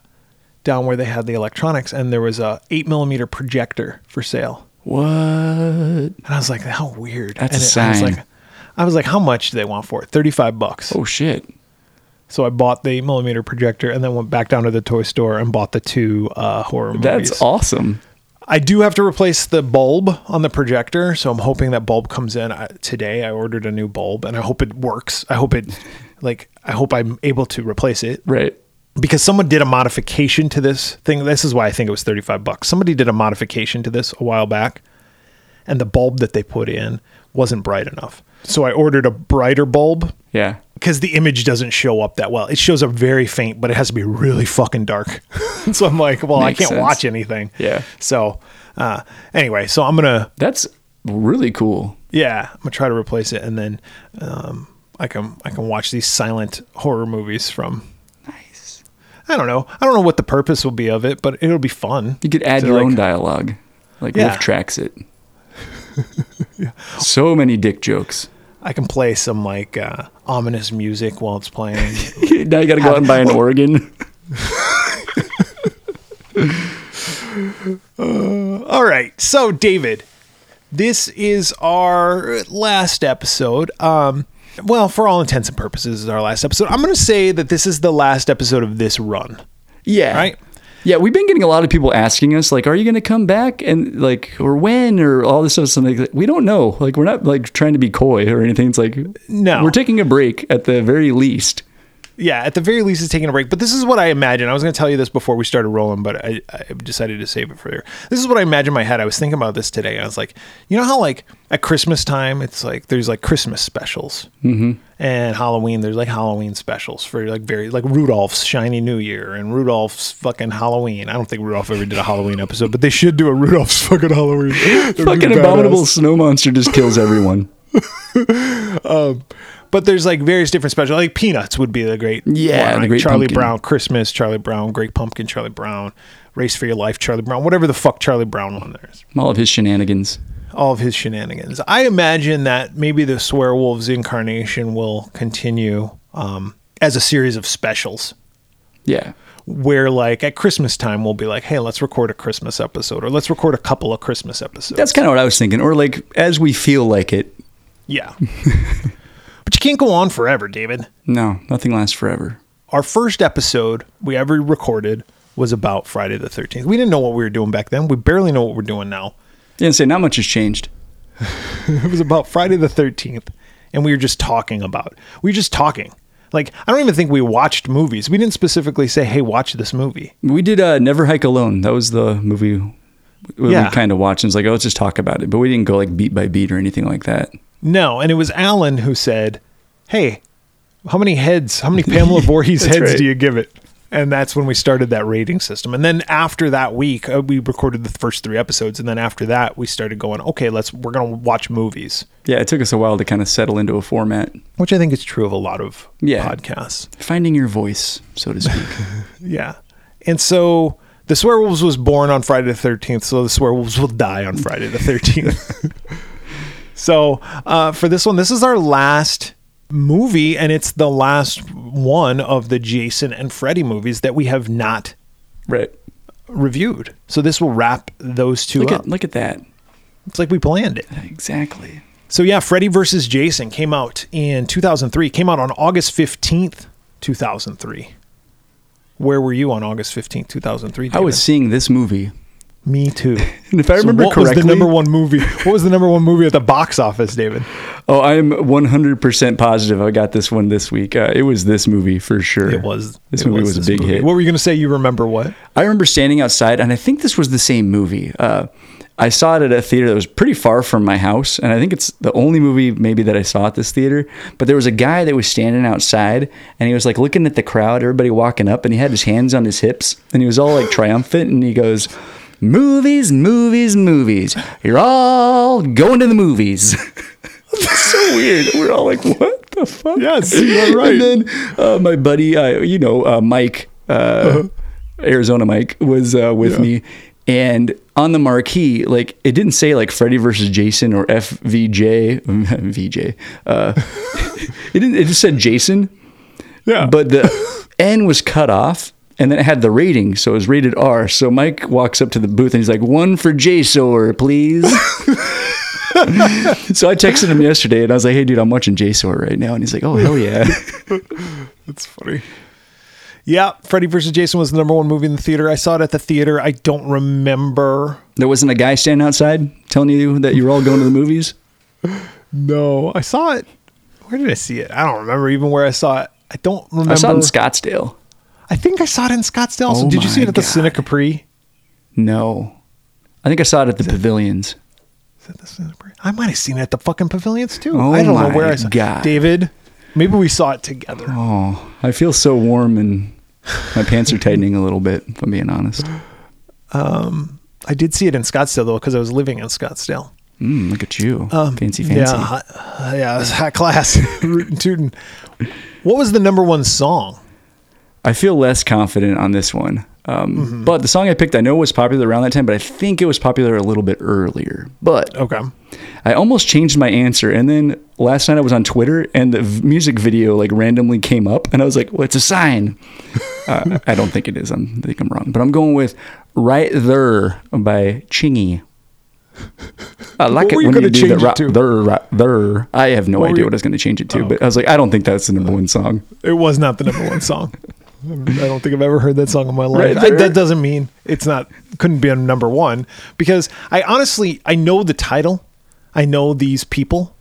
down where they had the electronics, and there was a eight millimeter projector for sale. What? And I was like, "How weird!" That's and a I was sign. like, "I was like, how much do they want for it? Thirty five bucks." Oh shit. So I bought the millimeter projector, and then went back down to the toy store and bought the two uh, horror movies. That's awesome. I do have to replace the bulb on the projector, so I'm hoping that bulb comes in I, today. I ordered a new bulb, and I hope it works. I hope it, like, I hope I'm able to replace it Right. Because someone did a modification to this thing. This is why I think it was 35 bucks. Somebody did a modification to this a while back, and the bulb that they put in wasn't bright enough. So I ordered a brighter bulb Yeah. because the image doesn't show up that well. It shows up very faint, but it has to be really fucking dark. so I'm like, well, Makes I can't sense. watch anything. Yeah. So uh, anyway, so I'm gonna That's really cool. yeah, I'm gonna try to replace it, and then um, I can I can watch these silent horror movies from. I don't know. I don't know what the purpose will be of it, but it'll be fun. You could add your like- own dialogue. Like Yeah. Wolf tracks it. yeah. So many dick jokes. I can play some like uh, ominous music while it's playing. now you got to go out and buy an organ. All right. So, David, this is our last episode. Um, well, for all intents and purposes, is our last episode. I'm going to say that this is the last episode of this run. Yeah. Right? Yeah, we've been getting a lot of people asking us, like, "Are you going to come back?" and like, or when, or all this stuff. Something like, we don't know. Like, we're not like trying to be coy or anything. It's like, No. we're taking a break at the very least. Yeah, at the very least, it's taking a break. But this is what I imagine. I was going to tell you this before we started rolling, but I, I decided to save it for here. This is what I imagine in my head. I was thinking about this today. I was like, you know how like at Christmas time, it's like there's like Christmas specials, mm-hmm. and Halloween there's like Halloween specials for like very like Rudolph's Shiny New Year and Rudolph's fucking Halloween. I don't think Rudolph ever did a Halloween episode, but they should do a Rudolph's fucking Halloween. Fucking really abominable snow monster just kills everyone. But there's like various different specials. Like Peanuts would be the great Yeah, one, the? Great Charlie Pumpkin. Brown Christmas, Charlie Brown Great Pumpkin, Charlie Brown Race for Your Life, Charlie Brown, whatever the fuck Charlie Brown one there is. All of his shenanigans. All of his shenanigans. I imagine that maybe the Swearwolves incarnation will continue um, as a series of specials. Yeah. Where like at Christmas time we'll be like, hey, let's record a Christmas episode, or let's record a couple of Christmas episodes. That's kind of what I was thinking. Or like as we feel like it. yeah. but you can't go on forever, David. No, nothing lasts forever. our first episode we ever recorded was about Friday the 13th. We didn't know what we were doing back then. We barely know what we're doing now. And say not much has changed. It was about Friday the 13th, and we were just talking about. We were just talking. Like, I don't even think we watched movies. We didn't specifically say, hey, watch this movie. We did uh, Never Hike Alone. That was the movie we Yeah. kind of watched. And it's like, oh, let's just talk about it. But we didn't go like beat by beat or anything like that. No, and it was Alan who said, hey, how many heads, how many Pamela Voorhees heads right. do you give it? And that's when we started that rating system. And then after that week, uh, we recorded the first three episodes. And then after that, we started going, okay, let's, we're going to watch movies. Yeah, it took us a while to kind of settle into a format. which I think is true of a lot of Yeah. podcasts. Finding your voice, so to speak. Yeah. And so the Swearwolves was born on Friday the 13th, so the Swearwolves will die on Friday the 13th. So uh, for this one, this is our last movie, and it's the last one of the Jason and Freddy movies that we have not right. reviewed. So this will wrap those two Look up. at look at that. it's like we planned it. Exactly. So yeah, Freddy versus Jason came out in 2003. Came out on August 15th, 2003. Where were you on August 15th, 2003? I was seeing this movie. Me too. And if I remember what correctly, was the number one movie? What was the number one movie at the box office, David? oh, I am 100% positive I got this one this week. Uh, it was this movie for sure. It was. This it movie was, this a big movie. hit. What were you going to say? You remember what? I remember standing outside, and I think this was the same movie. Uh, I saw it at a theater that was pretty far from my house, and I think it's the only movie maybe that I saw at this theater. But there was a guy that was standing outside, and he was like looking at the crowd, everybody walking up, and he had his hands on his hips, and he was all like triumphant, and he goes, "Movies, movies, movies! You're all going to the movies." That's so weird. We're all like, "What the fuck?" Yes, you are right. And then uh, my buddy, uh, you know, uh, Mike, uh, Arizona Mike, was uh, with Uh-huh. Yeah. me, and on the marquee, like it didn't say like Freddy versus Jason or FVJ, VJ. Uh, it didn't. It just said Jason, Yeah. but the N was cut off. And then it had the rating, so it was rated R. So Mike walks up to the booth and he's like, "One for JSOR, please." so I texted him yesterday and I was like, "Hey, dude, I'm watching JSOR right now," and he's like, "Oh, hell yeah!" That's funny. Yeah, Freddy versus Jason was the number one movie in the theater. I saw it at the theater. I don't remember. There wasn't a guy standing outside telling you that you were all going to the movies. No, I saw it. Where did I see it? I don't remember even where I saw it. I don't remember. I saw it in Scottsdale. I think I saw it in Scottsdale. Also, Oh did you see it at the God. Cine Capri? No, I think I saw it at the pavilions. Is it the Cine Capri? I might have seen it at the fucking pavilions too. Oh I don't know where I saw God. David, maybe we saw it together. Oh, I feel so warm and my pants are tightening a little bit. If I'm being honest. Um, I did see it in Scottsdale though because I was living in Scottsdale. Mm, look at you, fancy, fancy. Yeah, hot, yeah, it was high class. Rootin' tootin'. What was the number one song? I feel less confident on this one. Um, Mm-hmm. But the song I picked, I know was popular around that time, but I think it was popular a little bit earlier. But Okay. I almost changed my answer, and then last night I was on Twitter, and the v- music video like randomly came up, and I was like, "Well, it's a sign." uh, I don't think it is. I'm, I think I'm wrong, but I'm going with "Right There" by Chingy. I like it were you when you do the right there, right there. I have no What idea you- what I was going to change it to, Oh, but I was like, I don't think that's the number one song. It was not the number one song. I don't think I've ever heard that song in my life. Right there. that doesn't mean it's not couldn't be a number one because I honestly I know the title. I know these people,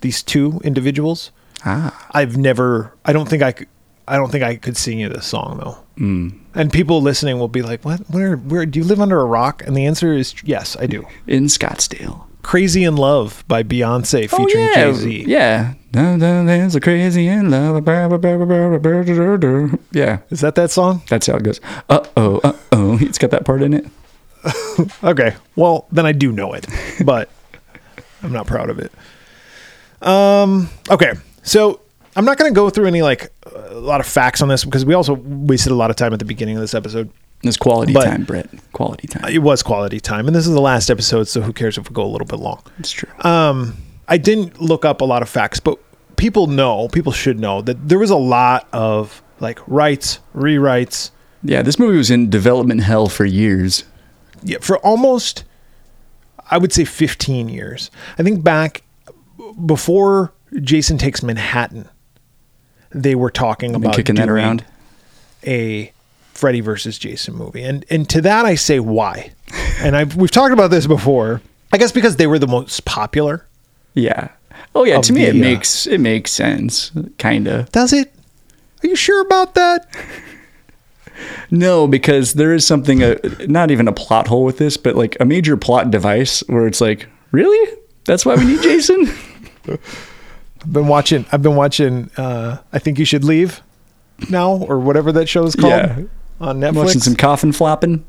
these two individuals. Ah, I've never. I don't think I could. I don't think I could sing you this song though. And people listening will be like, "What? Where? Where? Do you live under a rock?" And the answer is yes, I do. in Scottsdale. "Crazy in Love" by Beyonce featuring oh, yeah. Jay Z. Yeah. There's a crazy in love. Yeah. Is that that song? That's how it goes. Uh oh, uh oh. It's got that part in it. Okay. Well, then I do know it, but I'm not proud of it. Um. Okay. So I'm not going to go through any like a lot of facts on this because we also wasted a lot of time at the beginning of this episode. It's quality But- time, Bret. Quality time. It was quality time, and this is the last episode, so who cares if we go a little bit long? It's true. Um, I didn't look up a lot of facts, but people know, people should know that there was a lot of like rights, rewrites, yeah, this movie was in development hell for years. yeah, for almost, I would say 15 years. I think back before Jason Takes Manhattan, they were talking about kicking that around. a Freddy versus Jason movie, and and to that I say why, and I've we've talked about this before. I guess because they were the most popular. Yeah. Oh yeah. To me, it the, uh, makes it makes sense. Kinda. Does it? Are you sure about that? No, because there is something, uh, not even a plot hole with this, but like a major plot device where it's like, really? That's why we need Jason? I've been watching. I've been watching. Uh, I think you should leave now, or whatever that show is called Yeah. on Netflix. watching some coffin flopping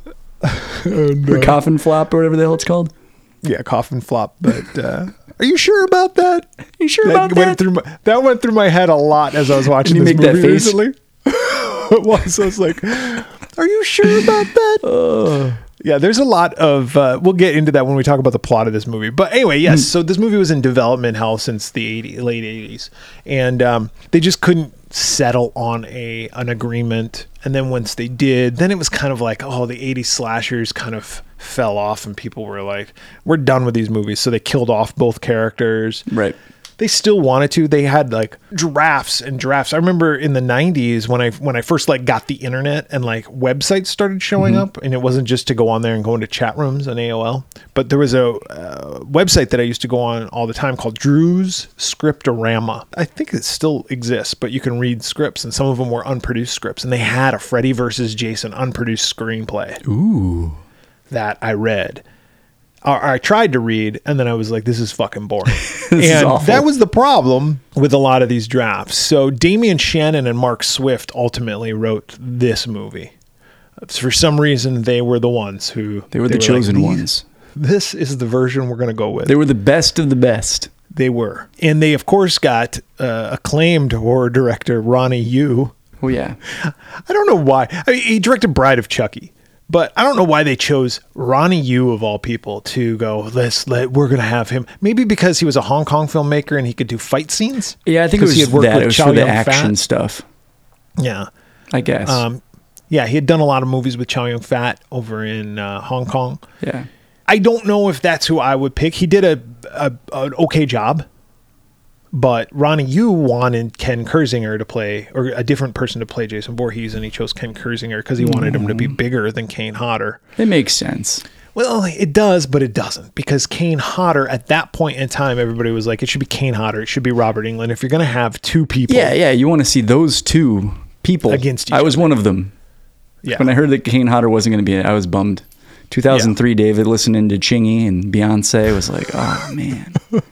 And, or uh, coffin flop or whatever the hell it's called. yeah, coffin flop. But uh, are you sure about that? you sure that about went that? through my, that went through my head a lot as I was watching you this make that movie face? recently. it was. I was like, "Are you sure about that?" Yeah, there's a lot of. Uh, we'll get into that when we talk about the plot of this movie. But anyway, yes. So this movie was in development hell since the 80, late 80s, and um, they just couldn't settle on a an agreement. And then once they did, then it was kind of like, oh, the 80s slashers kind of fell off, and people were like, we're done with these movies. So they killed off both characters Right. they still wanted to they had like drafts and drafts i remember in the 90s when i when i first like got the internet and like websites started showing up and it wasn't just to go on there and go into chat rooms on aol but there was a uh, website that i used to go on all the time called drew's scriptorama i think it still exists but you can read scripts and some of them were unproduced scripts and they had a freddy versus jason unproduced screenplay Ooh. That i read or I tried to read, and then I was like, "This is fucking boring." and that was the problem with a lot of these drafts. So Damian Shannon and Mark Swift ultimately wrote this movie. For some reason, they were the ones who They were the like, chosen "These- ones. This is the version we're going to go with. They were the best of the best. They were, and they of course got uh, acclaimed horror director Ronnie Yu. Oh yeah. I don't know why. I mean, he directed Bride of Chucky, but I don't know why they chose Ronnie Yu of all people to go. Let's let we're gonna have him. Maybe because he was a Hong Kong filmmaker and he could do fight scenes. Yeah, I think it was he had worked that. with It was Chow for the Yun-fat. action stuff. Yeah. I guess. Um, yeah, he had done a lot of movies with Chow Yun Fat over in uh, Hong Kong. yeah. I don't know if that's who I would pick. He did a, a an okay job, but Ronnie Yu wanted Ken Kirzinger to play, or a different person to play Jason Voorhees, and he chose Ken Kirzinger because he wanted him to be mm-hmm. bigger than Kane Hodder. It makes sense. Well, it does, but it doesn't because Kane Hodder at that point in time, everybody was like, it should be Kane Hodder, it should be Robert Englund. If you're gonna have two people, Yeah, yeah. You want to see those two people Against each I was one of them. yeah, When I heard that Kane Hodder wasn't going to be it, I was bummed. 2003, David listening to Chingy and Beyonce was like, oh man,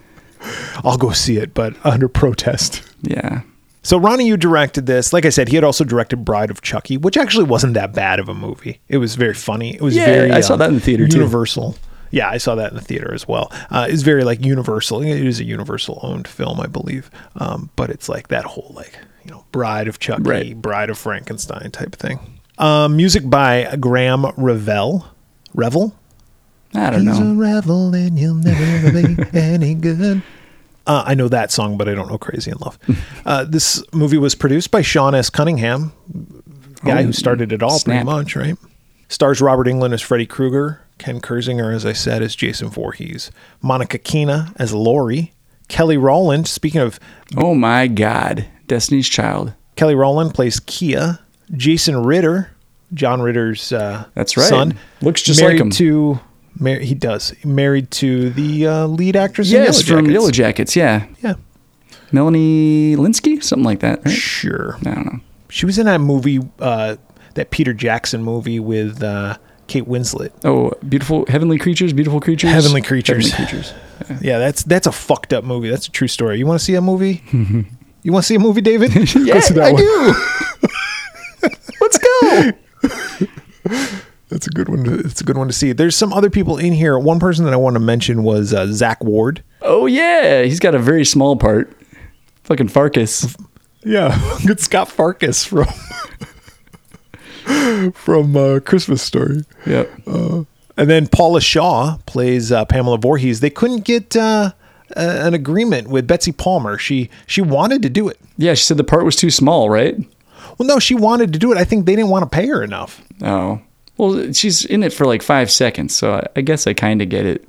I'll go see it, but under protest. yeah. So Ronnie Yu directed this. Like I said, he had also directed Bride of Chucky, which actually wasn't that bad of a movie. It was very funny. It was Yeah, very. I saw that in the theater, too. Universal. Yeah, I saw that in the theater as well. Uh, it's very like Universal. It is a Universal owned film, I believe. Um, but it's like that whole like you know Bride of Chucky, Right. Bride of Frankenstein type thing. Um, music by Graham Revell. Revell? I don't He's a know. rebel and you'll never be any good. Uh, I know that song, but I don't know Crazy in Love. Uh, this movie was produced by Sean S. Cunningham, guy Oh, who started it all snap. pretty much, right? Stars Robert Englund as Freddy Krueger, Ken Kirzinger, as I said, as Jason Voorhees, Monica Keena as Laurie, Kelly Rowland. Speaking of Oh my God, Destiny's Child. Kelly Rowland plays Kia, Jason Ritter, John Ritter's uh, That's right. son, Looks just married like him. To mar- he does married to the uh, lead actress. Yes, in Yellow from Yellow Jackets. Yeah, Yeah, Melanie Lynskey, something like that. Right? sure. I don't know. She was in that movie, uh, that Peter Jackson movie with uh, Kate Winslet. Oh, beautiful heavenly creatures, beautiful creatures, Heavenly Creatures. Heavenly creatures. Yeah, that's that's a fucked up movie. That's a true story. You want to see a movie? you want to see a movie, David? Yeah, I one. do. Let's go. That's a good one. To, it's a good one to see. There's some other people in here. One person that I want to mention was uh, Zack Ward. Oh yeah, he's got a very small part. Fucking Farkas. Yeah, it's Scott Farkas from from uh, Christmas Story. Yep. And then Paula Shaw plays uh, Pamela Voorhees. They couldn't get uh, a- an agreement with Betsy Palmer. She she wanted to do it. Yeah, she said the part was too small, right? Well, no, she wanted to do it. I think they didn't want to pay her enough. Oh. Well, she's in it for like five seconds, so I, I guess I kind of get it.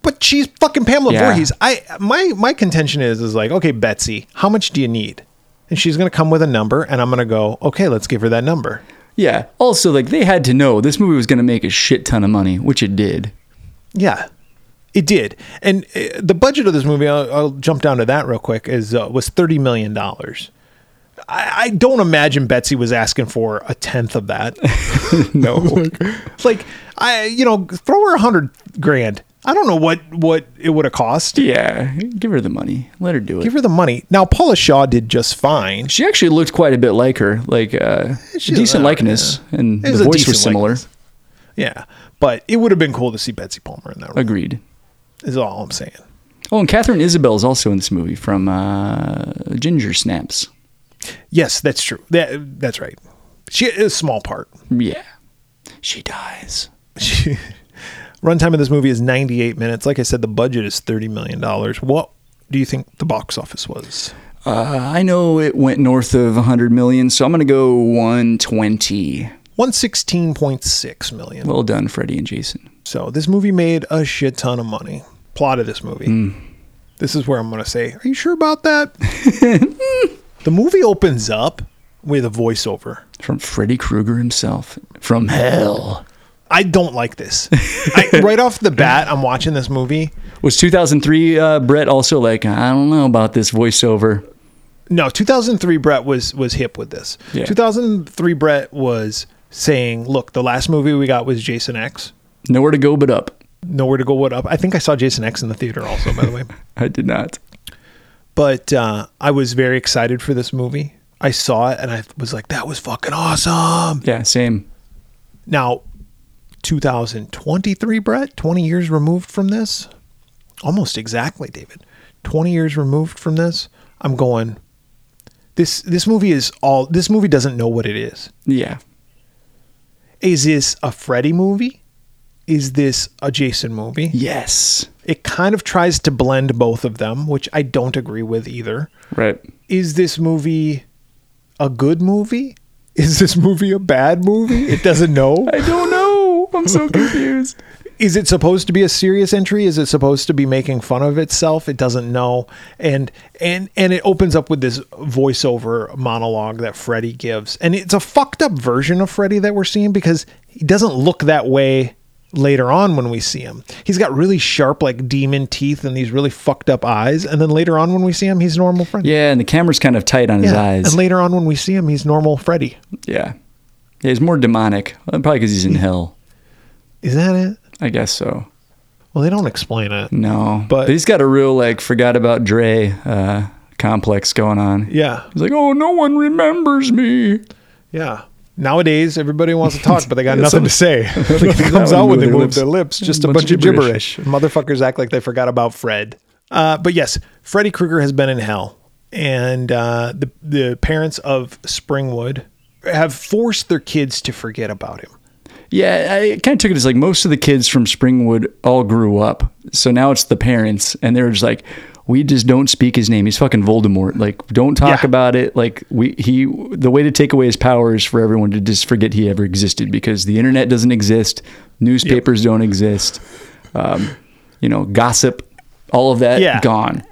But she's fucking Pamela Yeah. Voorhees. I my my contention is is like, okay, Betsy, how much do you need? And she's gonna come with a number, and I'm gonna go, okay, let's give her that number. Yeah. Also, like they had to know this movie was going to make a shit ton of money, which it did. Yeah, it did. And uh, the budget of this movie, I'll, I'll jump down to that real quick, is uh, was thirty million dollars. I, I don't imagine Betsy was asking for a tenth of that. No. like I, you know, throw her a hundred grand. I don't know what what it would have cost. yeah. Give her the money. Let her do it. Give her the money. Now Paula Shaw did just fine. she actually looked quite a bit like her, like uh, decent uh, likeness, and It the voice was similar. likeness. Yeah, but it would have been cool to see Betsy Palmer in that. Role, Agreed. is all I'm saying. Oh, and Katharine Isabelle is also in this movie from uh, Ginger Snaps. Yes, that's true. That that's right. She is a small part. Yeah. She dies. She, runtime of this movie is 98 minutes. Like I said, the budget is 30 million dollars. What do you think the box office was? Uh, I know it went north of 100 million, so I'm going to go 120. 116.6 million. Well done, Freddie and Jason. So this movie made a shit ton of money. Plot of this movie. Hmm. This is where I'm going to say, are you sure about that? the movie opens up with a voiceover. From Freddy Krueger himself. From hell. I don't like this. I, right off the bat, I'm watching this movie. Was 2003 uh, Bret also like, I don't know about this voiceover? No, 2003 Bret was was hip with this. Yeah. 2003 Bret was saying, "Look, the last movie we got was Jason X. Nowhere to go but up. Nowhere to go. but up? I think I saw Jason X in the theater also, by the way. I did not. But uh, I was very excited for this movie. I saw it and I was like, "That was fucking awesome." Yeah, same. Now, 2023 Bret, 20 years removed from this, almost exactly, David. 20 years removed from this, I'm going. This this movie is all. This movie doesn't know what it is. Yeah. Is this a Freddy movie? Is this a Jason movie? Yes. It kind of tries to blend both of them, which I don't agree with either. Right. Is this movie a good movie? Is this movie a bad movie? It doesn't know. I don't know. I'm so confused. Is it supposed to be a serious entry? Is it supposed to be making fun of itself? It doesn't know. And and and it opens up with this voiceover monologue that Freddy gives. And it's a fucked up version of Freddy that we're seeing because he doesn't look that way later on when we see him. He's got really sharp like demon teeth and these really fucked up eyes. And then later on when we see him, he's normal Freddy. Yeah, and the camera's kind of tight on his Yeah. eyes. And later on when we see him, he's normal Freddy. yeah. Yeah, he's more demonic. Uh, Probably because he's in hell. Is that it? I guess so. Well, they don't explain it. No. But- But, he's got a real, like, forgot about Dre uh, complex going on. Yeah. He's like, oh, no one remembers me. Yeah. Nowadays, everybody wants to talk, but they got nothing to say. It comes out when they move move their lips. lips. Just a bunch, of gibberish. gibberish. Motherfuckers act like they forgot about Fred. Uh, but yes, Freddy Krueger has been in hell, and uh, the the parents of Springwood have forced their kids to forget about him. Yeah, I kind of took it as like most of the kids from Springwood all grew up. So now it's the parents, and they're just like, we just don't speak his name. He's fucking Voldemort. Like, don't talk Yeah. about it. Like, we he the way to take away his power is for everyone to just forget he ever existed because the internet doesn't exist, newspapers don't exist, um, you know, gossip, all of that Yeah. gone.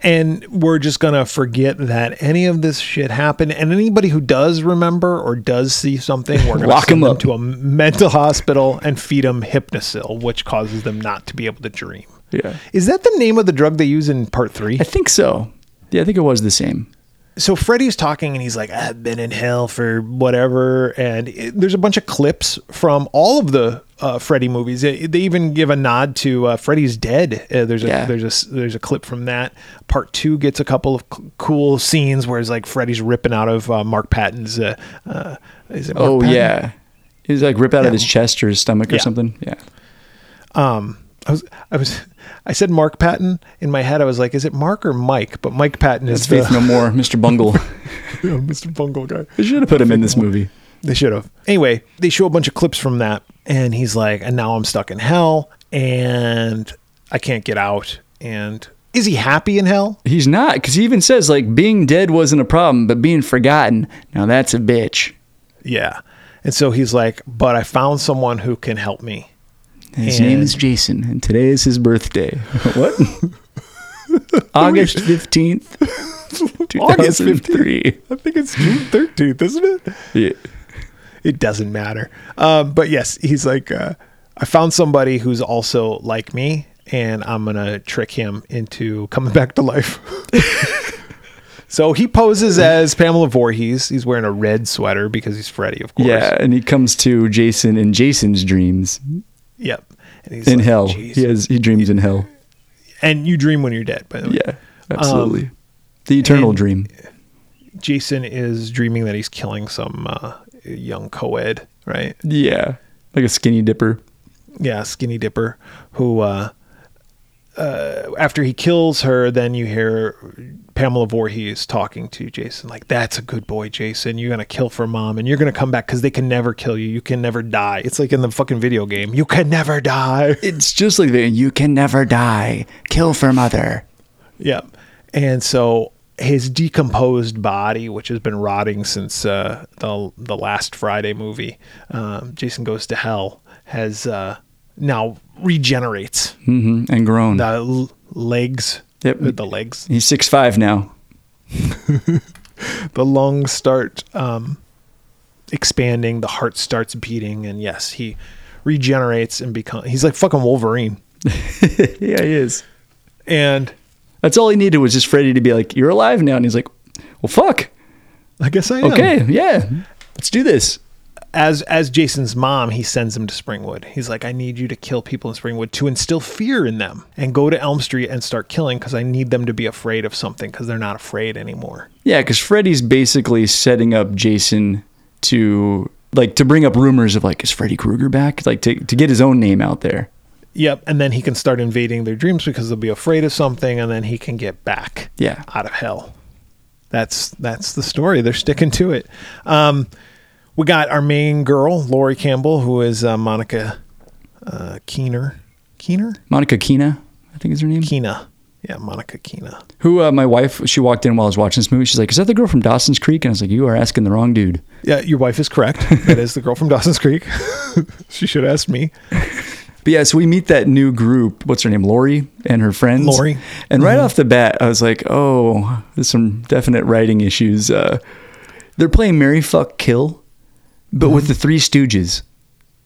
and we're just gonna forget that any of this shit happened. And anybody who does remember or does see something, we're gonna Lock send 'em them up. to a mental hospital and feed them Hypnocil, which causes them not to be able to dream. Yeah, Is that the name of the drug they use in part three? I think so. Yeah, I think it was the same. so Freddy's talking and he's like, I've been in hell for whatever. And it, there's a bunch of clips from all of the uh, Freddy movies. They, they even give a nod to uh, Freddy's Dead. Uh, there's a Yeah. there's a there's a clip from that. Part two gets a couple of c- cool scenes where it's like Freddy's ripping out of uh, Mark Patton's. Uh, uh, is it Mark Oh Patton? yeah, he's like rip out Yeah. of his chest or his stomach or Yeah. something. Yeah. Um, I was I was I said Mark Patton in my head. I was like, is it Mark or Mike? But Mike Patton is Faith the, No More, Mr. Bungle. Mr. Bungle guy. They should have put him in this movie. They should have. Anyway, they show a bunch of clips from that, and he's like, and now I'm stuck in hell, and I can't get out. And is he happy in hell? He's not, because he even says like being dead wasn't a problem, but being forgotten, now that's a bitch. Yeah. And so he's like, but I found someone who can help me. His And- name is Jason, and today is his birthday. what? August fifteenth, two August thousand three. I think it's June 13th, isn't it? Yeah. It doesn't matter. Um, but yes, he's like, uh, I found somebody who's also like me, and I'm going to trick him into coming back to life. so he poses as Pamela Voorhees. He's wearing a red sweater because he's Freddy, of course. yeah, and he comes to Jason in Jason's dreams Yep. And he's in like, hell. "Jeez." He has he dreams in hell. And you dream when you're dead, by the way. Yeah, absolutely. Um, the eternal dream. Jason is dreaming that he's killing some uh, young co-ed, right? Yeah, like a skinny dipper. yeah, Skinny Dipper, who uh, uh, after he kills her, then you hear Pamela Voorhees talking to Jason, like, "That's a good boy, Jason. You're gonna kill for mom, and you're gonna come back because they can never kill you. You can never die. It's like in the fucking video game. You can never die." It's just like the you can never die. Kill for mother. Yep. And so his decomposed body, which has been rotting since uh, the the last Friday movie, um, Jason Goes to Hell, has uh, now regenerates. hmm And grown. The l- legs, Yep. the legs, He's six five now. the lungs start um, expanding, the heart starts beating, and yes, he regenerates and become. He's like fucking Wolverine. yeah, he is. And That's all he needed was just Freddy to be like, "You're alive now," and he's like, "Well, fuck. I guess I am. Okay, yeah, let's do this." As as Jason's mom, he sends him to Springwood. He's like, I need you to kill people in Springwood to instill fear in them, and go to Elm Street and start killing because I need them to be afraid of something because they're not afraid anymore. Yeah, because Freddy's basically setting up Jason to like to bring up rumors of like, is Freddy Krueger back? Like to to get his own name out there. Yep, and then he can start invading their dreams because they'll be afraid of something, and then he can get back Yeah. out of hell. That's that's the story. They're sticking to it. Um, we got our main girl, Lori Campbell, who is uh, Monica uh, Keener. Keener? Monica Keena, I think is her name. Keena. Yeah, Monica Keena. Who uh, my wife, she walked in while I was watching this movie. She's like, "Is that the girl from Dawson's Creek?" And I was like, "You are asking the wrong dude." Yeah, your wife is correct. that is the girl from Dawson's Creek. she should have asked me. But yeah, so we meet that new group. What's her name? Lori and her friends. Lori. And right off the bat, I was like, oh, there's some definite writing issues. Uh, they're playing Mary Fuck Kill, but with the Three Stooges.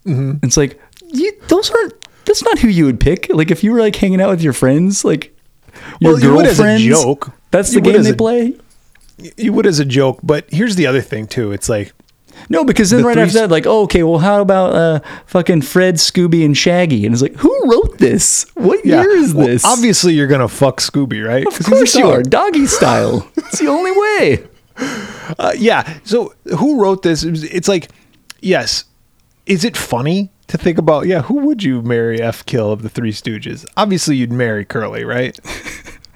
Mm-hmm. It's like, you, those aren't, that's not who you would pick. Like if you were like hanging out with your friends, like your Well, you would as a girlfriends. joke. That's the You game they a- play. You would as a joke, but here's the other thing too. It's like No, because then The right after that, like, oh, okay, well, how about uh, fucking Fred, Scooby, and Shaggy? And it's like, who wrote this? What yeah, year is well, this? Obviously, you're gonna fuck Scooby, right? Of 'Cause he's a course you are, doggy style. it's the only way. Uh, yeah. So who wrote this? It's like, yes. Is it funny to think about? Yeah, who would you marry? F kill of the Three Stooges. Obviously, you'd marry Curly, right?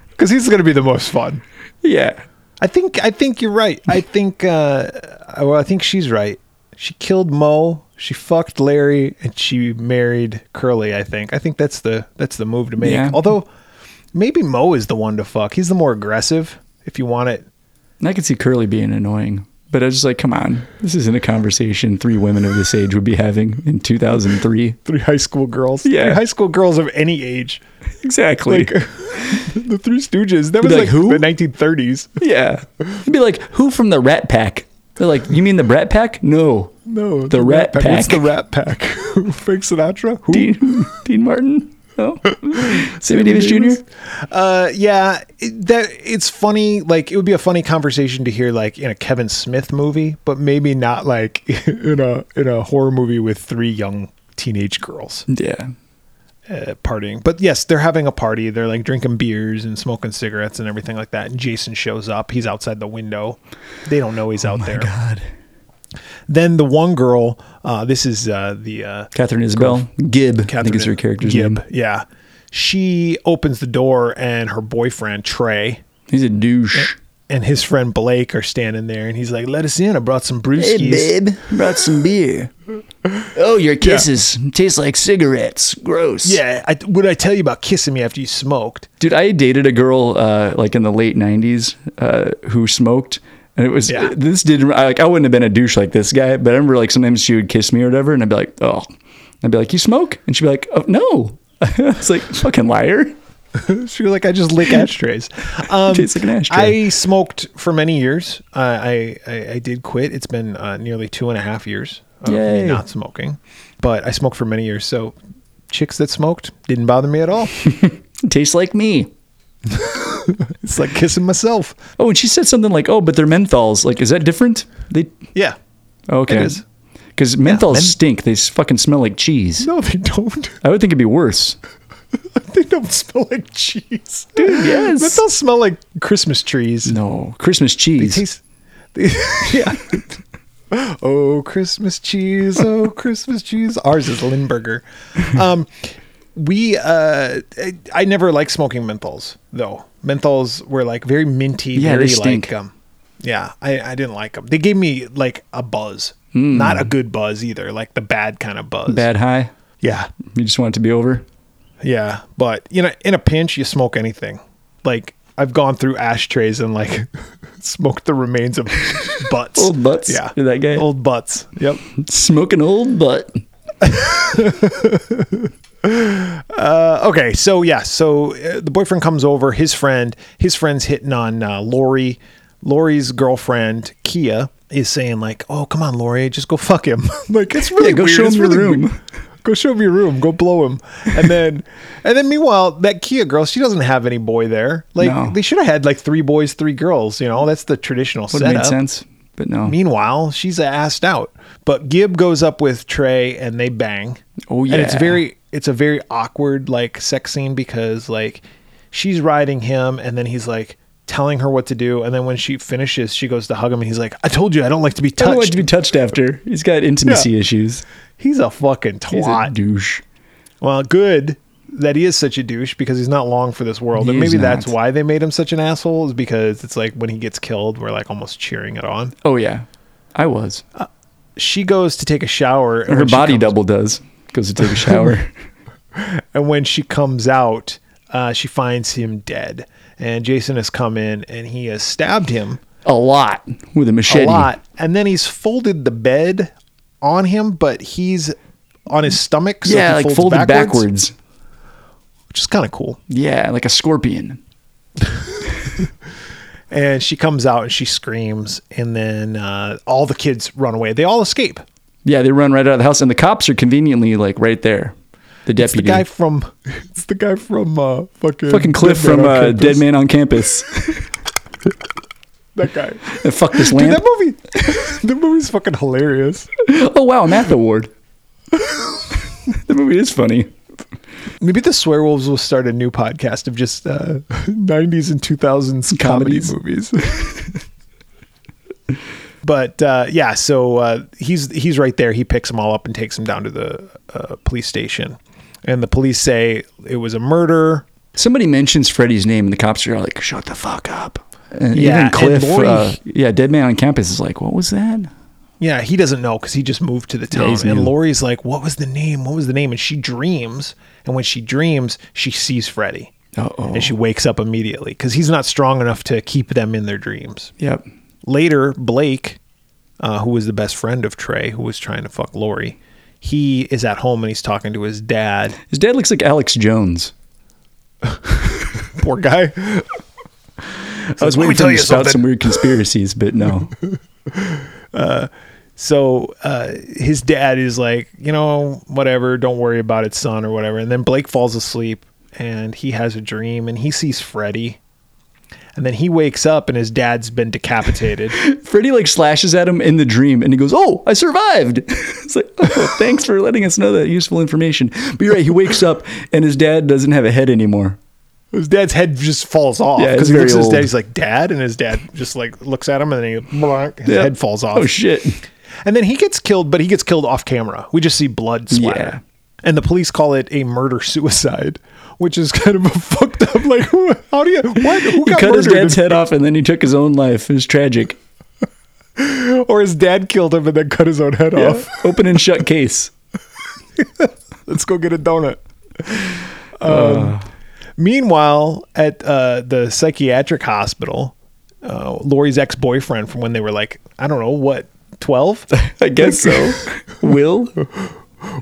Because he's gonna be the most fun. Yeah. I think I think you're right. I think uh, well, I think she's right. She killed Moe. She fucked Larry, and she married Curly. I think. I think that's the that's the move to make. Yeah. Although, maybe Moe is the one to fuck. He's the more aggressive. If you want it, I could see Curly being annoying, but I was just like, come on, this isn't a conversation three women of this age would be having in 2003. three high school girls. Yeah. Three high school girls of any age. Exactly. Like the Three Stooges. That was like, like, who? the 1930s. yeah. It'd be like, who from the Rat Pack? They're like, you mean the Brat Pack? No. No, The Rat pack. What's the Rat Pack? Frank Sinatra. Who? Dean, Dean Martin? No. Sammy Davis Jr.? Uh, yeah, it, that it's funny. Like it would be a funny conversation to hear, like in a Kevin Smith movie, but maybe not like in a in a horror movie with three young teenage girls Yeah. uh, partying. But yes, they're having a party. They're like drinking beers and smoking cigarettes and everything like that. And Jason shows up. He's outside the window. They don't know he's out there. Oh, God. Then the one girl. Uh, this is uh, the uh, Katharine Isabelle. Gibb. I think Catherine is her character's Gibb. name. Yeah, she opens the door, and her boyfriend Trey He's a douche. and his friend Blake are standing there, and he's like, "Let us in. I brought some brewskis." babe. Brought some beer. Oh, your kisses taste like cigarettes. Gross. Yeah, I, would I tell you about kissing me after you smoked? Dude, I dated a girl uh, like in the late '90s uh, who smoked, and it was Yeah. this did I, like I wouldn't have been a douche like this guy, but I remember like sometimes she would kiss me or whatever, and I'd be like, oh, I'd be like, you smoke, and she'd be like, oh no, I was like, fucking liar. She was like, "I just lick ashtrays." Um, Tastes like an ashtray. I smoked for many years. Uh, I, I I did quit. It's been uh, nearly two and a half years of Yay. not smoking, but I smoked for many years. So chicks that smoked didn't bother me at all. Tastes like me. it's like kissing myself. Oh, and she said something like, oh, but they're menthols. Like, is that different? They Yeah. okay. Because menthols men- stink. They fucking smell like cheese. No, they don't. I would think it'd be worse. They don't smell like cheese. Dude, yes. They'll smell like Christmas trees. No, Christmas They cheese. taste. They, yeah. oh, Christmas cheese. Oh, Christmas cheese. Ours is Limburger. Um, we, uh, I, I never like smoking menthols though. Menthols were like very minty. Yeah, they very stink. like, um, yeah, I, I didn't like them. They gave me like a buzz. Not a good buzz either, like the bad kind of buzz. Bad high. Yeah. You just want it to be over. Yeah, but you know, in a pinch, you smoke anything. Like I've gone through ashtrays and like smoked the remains of butts. Old butts. Yeah, You're that guy. Old butts. Yep. Smoking old butt. Uh, okay, so yeah, so uh, the boyfriend comes over. His friend, his friend's hitting on uh, Lori. Lori's girlfriend Kia is saying like, "Oh, come on, Lori, just go fuck him." like it's really Yeah, go weird. show him It's your really room. weird. Go show him your room. Go blow him. And then, and then meanwhile, that Kia girl, she doesn't have any boy there. Like No. they should have had like three boys, three girls. You know, that's the traditional Would setup. made sense, but no. Meanwhile, she's assed out. But Gib goes up with Trey and they bang. Oh, yeah, And it's very it's a very awkward like sex scene because like she's riding him and then he's like telling her what to do and then when she finishes she goes to hug him and he's like, I told you I don't like to be I don't touched. like to be touched after. He's got intimacy Yeah. issues. he's a fucking He's a twat. douche. well, good that he is such a douche because he's not long for this world. He and maybe that's why they made him such an asshole is because it's like when he gets killed, we're like almost cheering it on. Oh yeah, I was. Uh, she goes to take a shower and Her body comes- double does. Goes to take a shower. And when she comes out, uh, she finds him dead. And Jason has come in and he has stabbed him a lot with a machete. a lot. And then he's folded the bed on him, but he's on his stomach. So yeah, like folded backwards. Which is kind of cool. Yeah, like a scorpion. And she comes out and she screams. And then uh, all the kids run away. They all escape. Yeah, they run right out of the house, and the cops are conveniently like right there. The It's the guy from. It's the guy from uh, fucking. fucking Cliff Dead from uh, Dead Man on Campus. That guy. And fuck this Dude, that movie. the movie's fucking hilarious. oh wow, a math award. the movie is funny. Maybe the Swearwolves will start a new podcast of just uh, 90s and 2000s comedy Comedies. movies. But uh, yeah, so uh, he's he's right there. He picks them all up and takes them down to the uh, police station, and the police say it was a murder. Somebody mentions Freddy's name, and the cops are like, "Shut the fuck up." And Yeah, even Cliff, uh, yeah, Dead Man on Campus is like, "What was that?" Yeah, he doesn't know because he just moved to the town. he's and. Lori's like, "What was the name? What was the name?" And she dreams, and when she dreams, she sees Freddy, Uh-oh. and she wakes up immediately because he's not strong enough to keep them in their dreams. Yep. Later, Blake, uh, who was the best friend of Trey, who was trying to fuck Lori, he is at home and he's talking to his dad. His dad looks like Alex Jones. Poor guy. I was waiting for tell him you to spout something." some weird conspiracies, but no. So uh, his dad is like, you know, whatever, don't worry about it, son, or whatever. And then Blake falls asleep and he has a dream and he sees Freddy. And then he wakes up and his dad's been decapitated. Freddy like slashes at him in the dream and he goes, Oh, I survived. it's like, oh, thanks for letting us know that useful information. But you're right, he wakes up and his dad doesn't have a head anymore. his dad's head just falls off Yeah, because it's he looks at his dad. He's like, Dad. And his dad just like looks at him and then he, blank, his Yeah. head falls off. Oh shit. And then he gets killed, but he gets killed off camera. We just see blood splatter. Yeah. And the police call it a murder suicide, which is kind of a fucked up. Like, who- how do you? What? Who He got cut his dad's head off and then he took his own life. It was tragic. or his dad killed him and then cut his own head off. Open and shut case. Let's go get a donut. Um, meanwhile, at uh, the psychiatric hospital, uh, Lori's ex boyfriend from when they were like, I don't know, what, 12? I guess so. Will?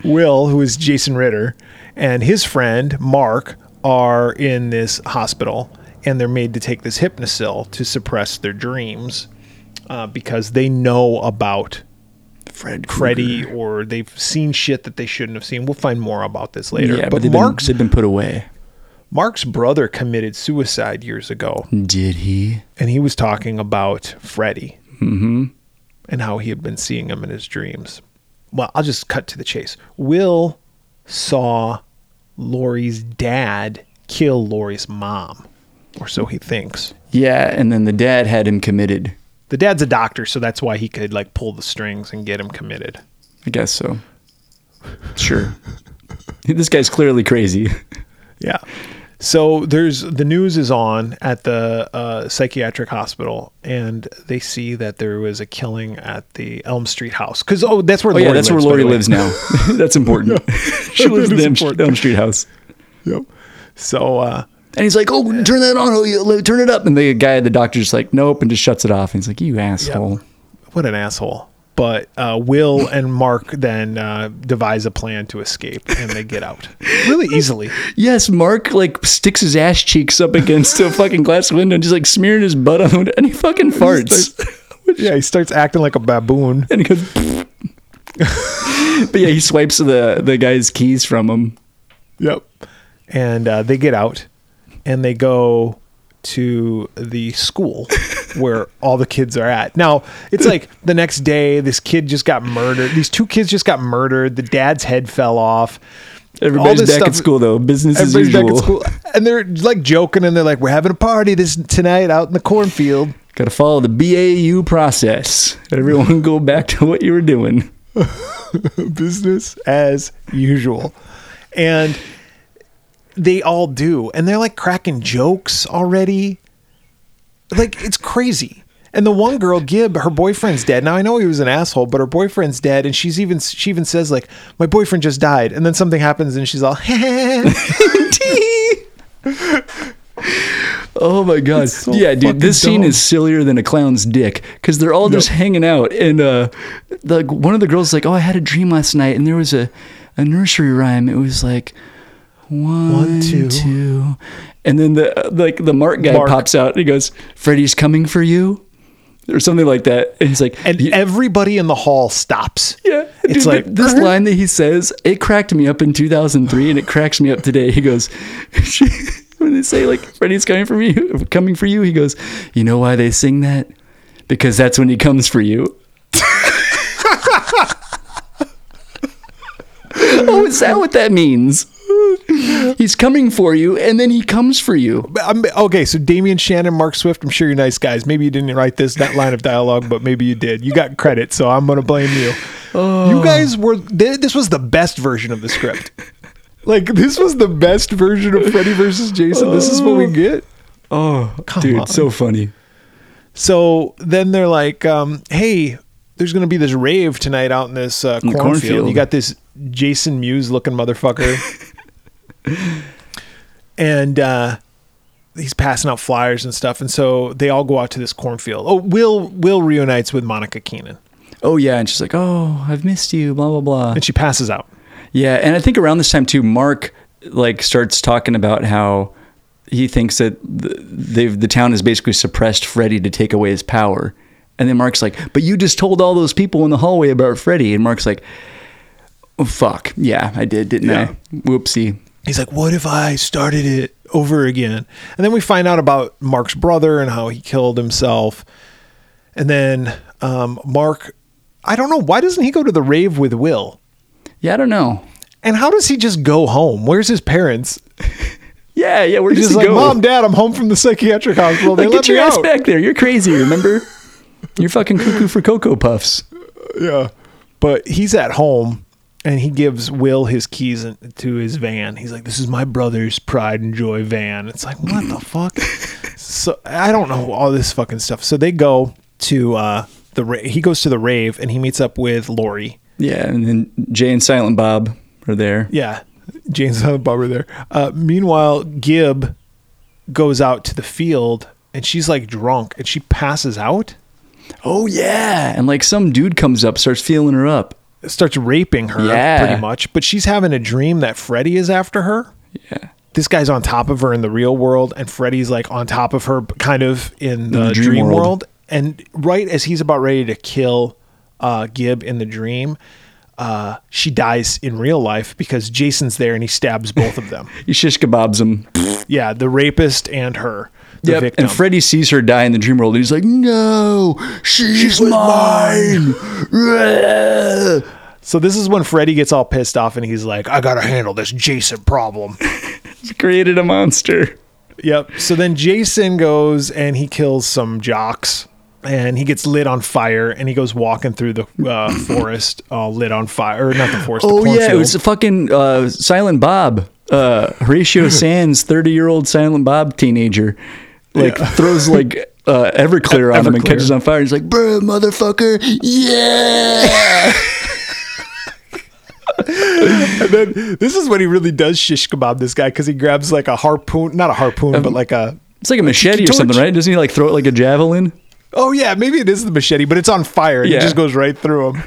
Will, who is Jason Ritter, and his friend Mark are in this hospital, and they're made to take this Hypnocil to suppress their dreams uh, because they know about Fred Freddy or they've seen shit that they shouldn't have seen. We'll find more about this later. Yeah, but but Mark's been, been put away. Mark's brother committed suicide years ago, Did he? and he was talking about Freddy and how he had been seeing him in his dreams. Well, I'll just cut to the chase. Will saw Lori's dad kill Lori's mom, or so he thinks. Yeah, and then the dad had him committed. The dad's a doctor, so that's why he could like pull the strings and get him committed. I guess so. Sure. this guy's clearly crazy. Yeah. So there's the news is on at the uh, psychiatric hospital, and they see that there was a killing at the Elm Street house. Because oh, that's where Oh yeah, that's lives, where Lori lives now. that's important. she lives in the Elm, important. Elm Street house. Yep. So uh, And he's like, "Oh, turn that on! Oh, turn it up!" And the guy, the doctor's just like, "Nope," and just shuts it off. And he's like, "You asshole!" what an asshole. But uh, Will and Mark then uh, devise a plan to escape, and they get out really easily. Yes, Mark like sticks his ass cheeks up against a fucking glass window and just like smearing his butt on the window, and he fucking farts. Yeah, he starts acting like a baboon. and he goes. but yeah, he swipes the the guy's keys from him. Yep. And uh, they get out and they go to the school where all the kids are at. Now, it's like the next day, this kid just got murdered. These two kids just got murdered. The dad's head fell off. Everybody's back at school though, business as usual. back at school. And they're like joking and they're like, we're having a party this tonight out in the cornfield. Got to follow the BAU process. Everyone go back to what you were doing. business as usual. And they all do. And they're like cracking jokes already. Like it's crazy. And the one girl, Gib, her boyfriend's dead. Now I know he was an asshole, but her boyfriend's dead, and she's even she even says like, "My boyfriend just died," and then something happens, and she's all, Oh my god! so yeah, dude, this scene is sillier than a clown's dick because they're all just hanging out, and uh, the one of the girls is like, "Oh, I had a dream last night, and there was a, a nursery rhyme. It was like one, One, two." two. and then the uh, like the Mark guy Mark. pops out and he goes, "Freddy's coming for you," or something like that, and he's like, and everybody in the hall stops. Yeah, It's Dude, like, this line that he says, it cracked me up in 2003, and it cracks me up today. He goes, when they say like Freddy's coming for you, coming for you, he goes, you know why they sing that? Because that's when he comes for you. oh, is that what that means? He's coming for you, and then he comes for you. I'm, okay, so Damian Shannon, Mark Swift, I'm sure you're nice guys. Maybe you didn't write this that line of dialogue, but maybe you did. You got credit, so I'm going to blame you. You guys were th- this was the best version of the script. Like this was the best version of Freddy versus Jason. This is what we get. Oh, Come dude, on. so funny. So then they're like, um, "Hey, there's going to be this rave tonight out in this uh, cornfield. cornfield. You got this Jason Mewes looking motherfucker, and uh, he's passing out flyers and stuff. And so they all go out to this cornfield. Oh, Will Will reunites with Monica Keenan, Oh yeah, and she's like, "Oh, I've missed you." Blah blah blah. and she passes out. Yeah, and I think around this time too, Mark like starts talking about how he thinks that the, the town has basically suppressed Freddy to take away his power. And then Mark's like, "But you just told all those people in the hallway about Freddy." And Mark's like, oh, "Fuck, yeah, I did, didn't Yeah. I? Whoopsie." He's like, "What if I started it over again?" And then we find out about Mark's brother and how he killed himself. And then um, Mark, I don't know why doesn't he go to the rave with Will? Yeah, I don't know. And how does he just go home? Where's his parents? Yeah, yeah, does just like, go? "Mom, Dad, I'm home from the psychiatric hospital. They like, let get your me ass out." back there. You're crazy. Remember? You're fucking cuckoo for cocoa puffs. Yeah. But he's at home and he gives Will his keys in- to his van. He's like, "This is my brother's pride and joy van." It's like, "What the fuck?" So I don't know all this fucking stuff. So they go to uh the ra- he goes to the rave and he meets up with Lori. Yeah, and then Jay and Silent Bob are there. Yeah. James and Barbara there. Uh, meanwhile, Gib goes out to the field and she's like drunk and she passes out. Oh yeah, and like some dude comes up, starts feeling her up. Starts raping her Yeah. pretty much but she's having a dream that freddy is after her Yeah. this guy's on top of her in the real world and freddy's like on top of her kind of in the, the dream, dream world. world. and right as he's about ready to kill uh, gib in the dream uh, she dies in real life because jason's there and he stabs both of them He shish kebabs him. yeah the rapist and her Yep. victim And Freddy sees her die in the dream world, and he's like, "No, she's, mine." so this is when freddy gets all pissed off and he's like i gotta handle this jason problem He's created a monster. Yep. So then Jason goes and he kills some jocks and he gets lit on fire and he goes walking through the uh, forest all lit on fire. Or not the forest. Oh the yeah, it was a fucking uh, Silent Bob, uh, Horatio Sanz, thirty-year-old Silent Bob teenager, like throws like uh, Everclear on him and catches on fire. He's like, "Bruh, motherfucker, yeah!" And then this is when he really does shish kebab this guy because he grabs like a harpoon, not a harpoon, but like a. It's like a machete or torch. something, right? Doesn't he like throw it like a javelin? Oh yeah, maybe it is the machete, but it's on fire and Yeah. it just goes right through him.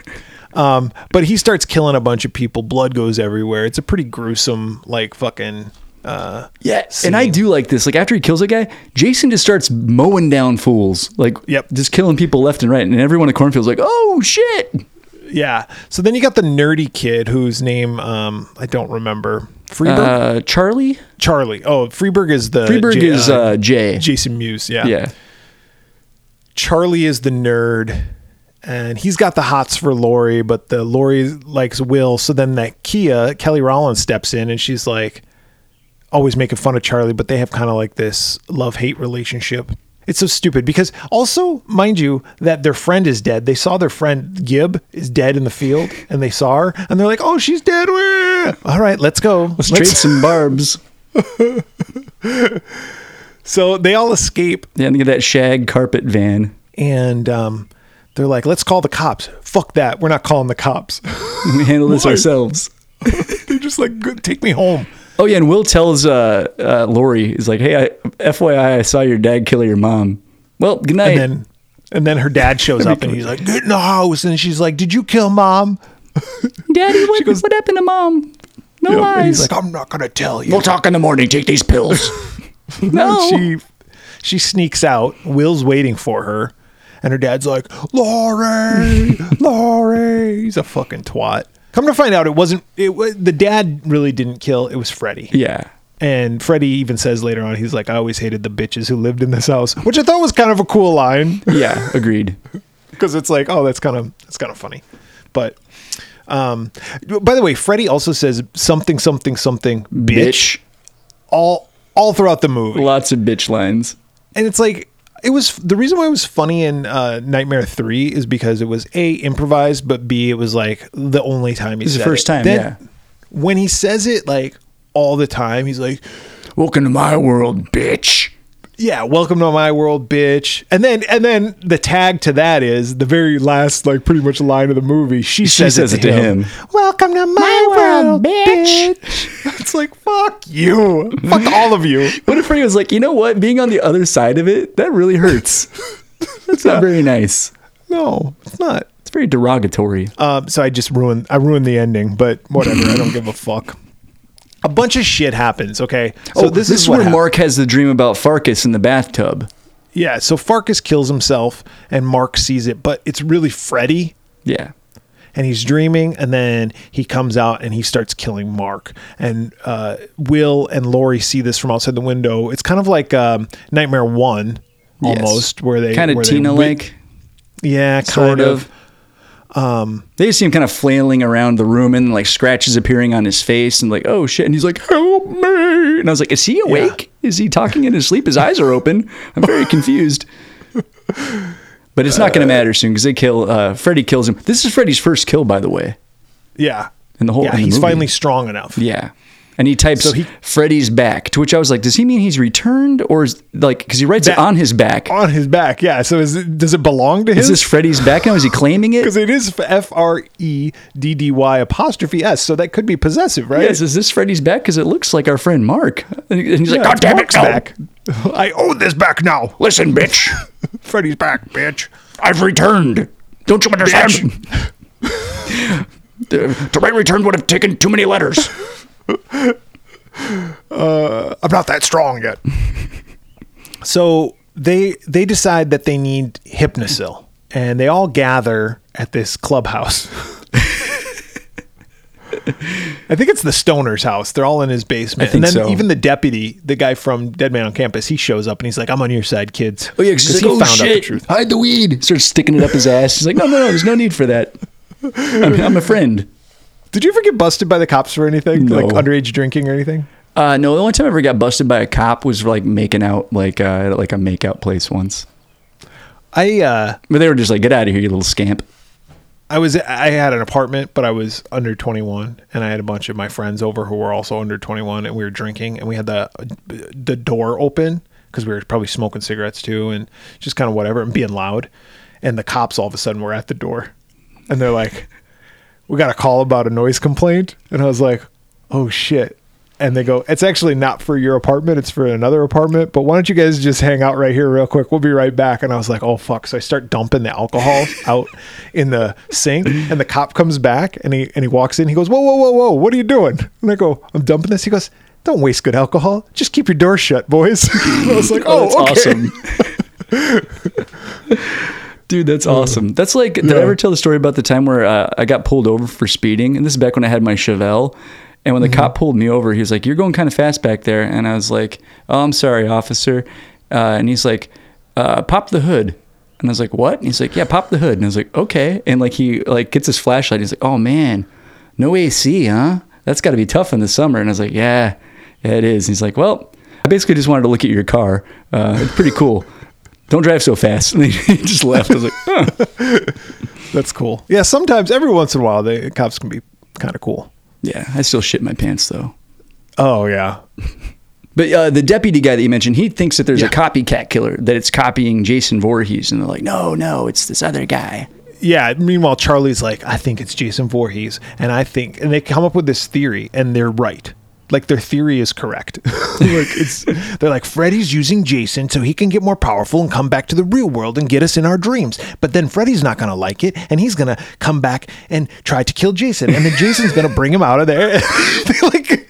Um, but he starts killing a bunch of people. Blood goes everywhere. It's a pretty gruesome, like fucking. Uh, Yeah, and I do like this. Like after he kills a guy, Jason just starts mowing down fools. Like, Yep. just killing people left and right, and everyone in the cornfield's like, "Oh shit!" yeah. So then you got the nerdy kid whose name um, I don't remember. Freeburg. Uh, Charlie Charlie. Oh, Freeburg is the Freeburg J- is uh, Jay. Jason Mewes Yeah. yeah, Charlie is the nerd, and he's got the hots for Lori, but the Lori likes Will. So then that Kia Kelly Rowland steps in, and she's like always making fun of Charlie, but they have kind of like this love hate relationship. It's so stupid because also, mind you, that their friend is dead. They saw their friend Gib is dead in the field, and they saw her, and they're like, "Oh, she's dead." All right, let's go. let's trade some barbs. So they all escape, Yeah, and get that shag carpet van. and um, they're like, "Let's call the cops." Fuck that. We're not calling the cops. We handle this ourselves. They're just like, take me home." Oh yeah, and Will tells uh, uh, Lori, "He's like, hey, I, FYI, I saw your dad kill your mom. Well, good night." And then, and then her dad shows up, and he's like, "Get in the house." And she's like, "Did you kill mom?" Daddy, what, goes- what happened to mom? No And lies. he's like, "I'm not gonna tell you." we'll talk in the morning. Take these pills. no. she she sneaks out. Will's waiting for her, and her dad's like, "Lori, Lori." He's a fucking twat. Come to find out, it wasn't. It was the dad really didn't kill. It was Freddy. yeah. And Freddy even says later on, he's like, "I always hated the bitches who lived in this house," which I thought was kind of a cool line Yeah. Agreed. because it's like, oh, that's kind of that's kind of funny. But um, by the way, Freddy also says something, something, something, bitch, all all throughout the movie. Lots of bitch lines. and it's like it was the reason why it was funny in uh, Nightmare Three is because it was a improvised, but b it was like the only time he It's the first it. time, Then, yeah. When he says it like all the time, he's like, Welcome to my world, bitch. Yeah, welcome to my world, bitch. And then and then the tag to that is the very last, like pretty much line of the movie. She, says, says it to him. Welcome to my, world, bitch. it's like fuck you, fuck all of you. What if Freddy was like, you know what? Being on the other side of it, that really hurts. That's not very nice. No, it's not. It's very derogatory. Um, so I just ruined I ruined the ending, but whatever. I don't give a fuck. A bunch of shit happens. Okay, so oh, this, is, what where hap- Mark has the dream about Farkas in the bathtub. Yeah, so Farkas kills himself, and Mark sees it, but it's really Freddy. Yeah. and he's dreaming and then he comes out and he starts killing mark and uh, will and lori see this from outside the window it's kind of like um, nightmare one Yes. almost where they kind of Tina like, yeah sort kind of. Um, they just see him kind of flailing around the room and like scratches appearing on his face and like, oh shit. And he's like, help me. And I was like, is he awake? Is he talking in his sleep? His eyes are open. I'm very confused. But it's not going to matter soon because they kill, uh, Freddy kills him. This is Freddy's first kill, by the way. yeah In the whole- yeah he's movie. finally strong enough Yeah. And he types So he- Freddy's back, to which I was like, does he mean he's returned or is like, because he writes it on his back. on his back yeah so is it, does it belong to him Is this Freddy's back now? Is he claiming it? because it is F R E D D Y apostrophe S, so that could be possessive, right? Yes, is this Freddy's back? Because it looks like our friend Mark. And he- and he's like, Yeah, God damn it, no. back. I own this back now. Listen, bitch. Freddy's back, bitch. I've returned. Don't you understand? To my return would have taken too many letters. Uh, I'm not that strong yet. so they they decide that they need Hypnocil, and they all gather at this clubhouse. I think it's the Stoner's house. They're all in his basement, I think and then so. even the deputy, the guy from Dead Man on Campus, he shows up and he's like, "I'm on your side, kids." Oh yeah, because he's he oh found out the truth. hide the weed. Starts sticking it up his ass. He's like, no, no, no, there's no need for that. I'm, I'm a friend. Did you ever get busted by the cops for anything, No. like underage drinking or anything? Uh, no, the only time I ever got busted by a cop was like making out, like uh, like a makeout place once. I uh, But they were just like, get out of here, you little scamp. I was I had an apartment, but I was under 21, and I had a bunch of my friends over who were also under 21, and we were drinking, and we had the the door open because we were probably smoking cigarettes too, and just kind of whatever, and being loud, and the cops all of a sudden were at the door, and they're like, "We got a call about a noise complaint," and I was like, "Oh shit." And they go, it's actually not for your apartment, it's for another apartment. But why don't you guys just hang out right here real quick? We'll be right back. And I was like, oh fuck. So I start dumping the alcohol out in the sink and the cop comes back and he and he walks in. He goes, Whoa, whoa, whoa, whoa, what are you doing? And I go, I'm dumping this. He goes, Don't waste good alcohol. Just keep your door shut, boys. I was like, Oh, oh that's okay. awesome. Dude, that's awesome. That's like, did I ever tell the story about the time where uh, I got pulled over for speeding? And this is back when I had my Chevelle. And when the cop pulled me over, he was like, You're going kind of fast back there. And I was like, Oh, I'm sorry, officer. Uh, and he's like, uh, Pop the hood. And I was like, What? And he's like, Yeah, pop the hood. And I was like, Okay. And like, he like gets his flashlight. He's like, Oh, man, no AC, huh? That's got to be tough in the summer. And I was like, Yeah, yeah, it is. And he's like, Well, I basically just wanted to look at your car. Uh, it's pretty cool. Don't drive so fast. And he just left. I was like, huh. That's cool. Yeah, sometimes every once in a while the cops can be kind of cool. Yeah, I still shit my pants though. Oh yeah. But uh, the deputy guy that you mentioned, he thinks that there's Yeah. a copycat killer, that it's copying Jason Voorhees. And they're like, no, no, it's this other guy. Yeah. Meanwhile, Charlie's like, I think it's Jason Voorhees, and I think, and they come up with this theory, and they're right. Like their theory is correct. like it's, they're like Freddy's using Jason so he can get more powerful and come back to the real world and get us in our dreams. But then Freddy's not gonna like it, and he's gonna come back and try to kill Jason, and then Jason's gonna bring him out of there. they like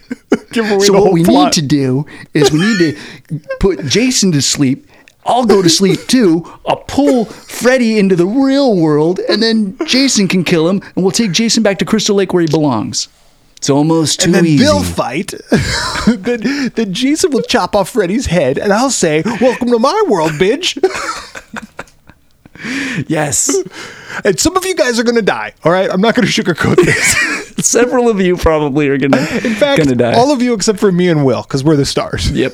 give away So what we plot. need to do is we need to put Jason to sleep. I'll go to sleep too. I'll pull Freddy into the real world, and then Jason can kill him, and we'll take Jason back to Crystal Lake where he belongs. It's almost too and then easy. they'll fight. then, then Jason will chop off Freddy's head, and I'll say, "Welcome to my world, bitch." yes. and some of you guys are gonna die. All right, I'm not gonna sugarcoat this. Several of you probably are gonna, In fact, gonna die. all of you except for me and Will, because we're the stars. yep.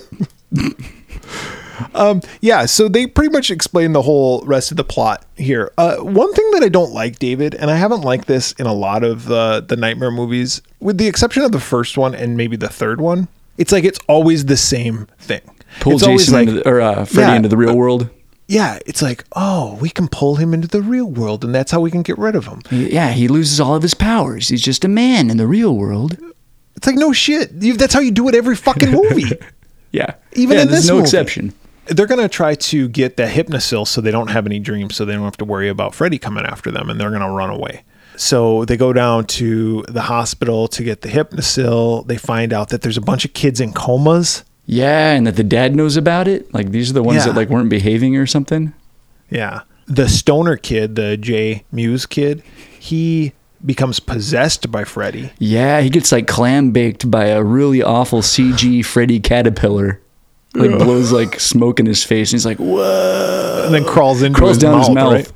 Yeah, so they pretty much explain the whole rest of the plot here. Uh, one thing that I don't like, David, and I haven't liked this in a lot of uh, the Nightmare movies, with the exception of the first one and maybe the third one, it's like it's always the same thing. Pull it's Jason like, into the, or uh, Freddy Yeah, into the real world. yeah, it's like, oh, we can pull him into the real world, and that's how we can get rid of him. Yeah, he loses all of his powers. He's just a man in the real world. It's like no shit. You, that's how you do it every fucking movie. Yeah, Even yeah, in there's this no movie. exception. They're gonna try to get the Hypnocil so they don't have any dreams, so they don't have to worry about Freddy coming after them, and they're gonna run away. So they go down to the hospital to get the Hypnocil. They find out that there's a bunch of kids in comas. Yeah, and that the dad knows about it. Like these are the ones Yeah. that like weren't behaving or something. Yeah. The stoner kid, the J Mewes kid, he becomes possessed by Freddy. Yeah, he gets like clam baked by a really awful CG Freddy caterpillar. Like blows like smoke in his face, and he's like, "Whoa!" And then crawls in, Crawls his, down mouth, his mouth right?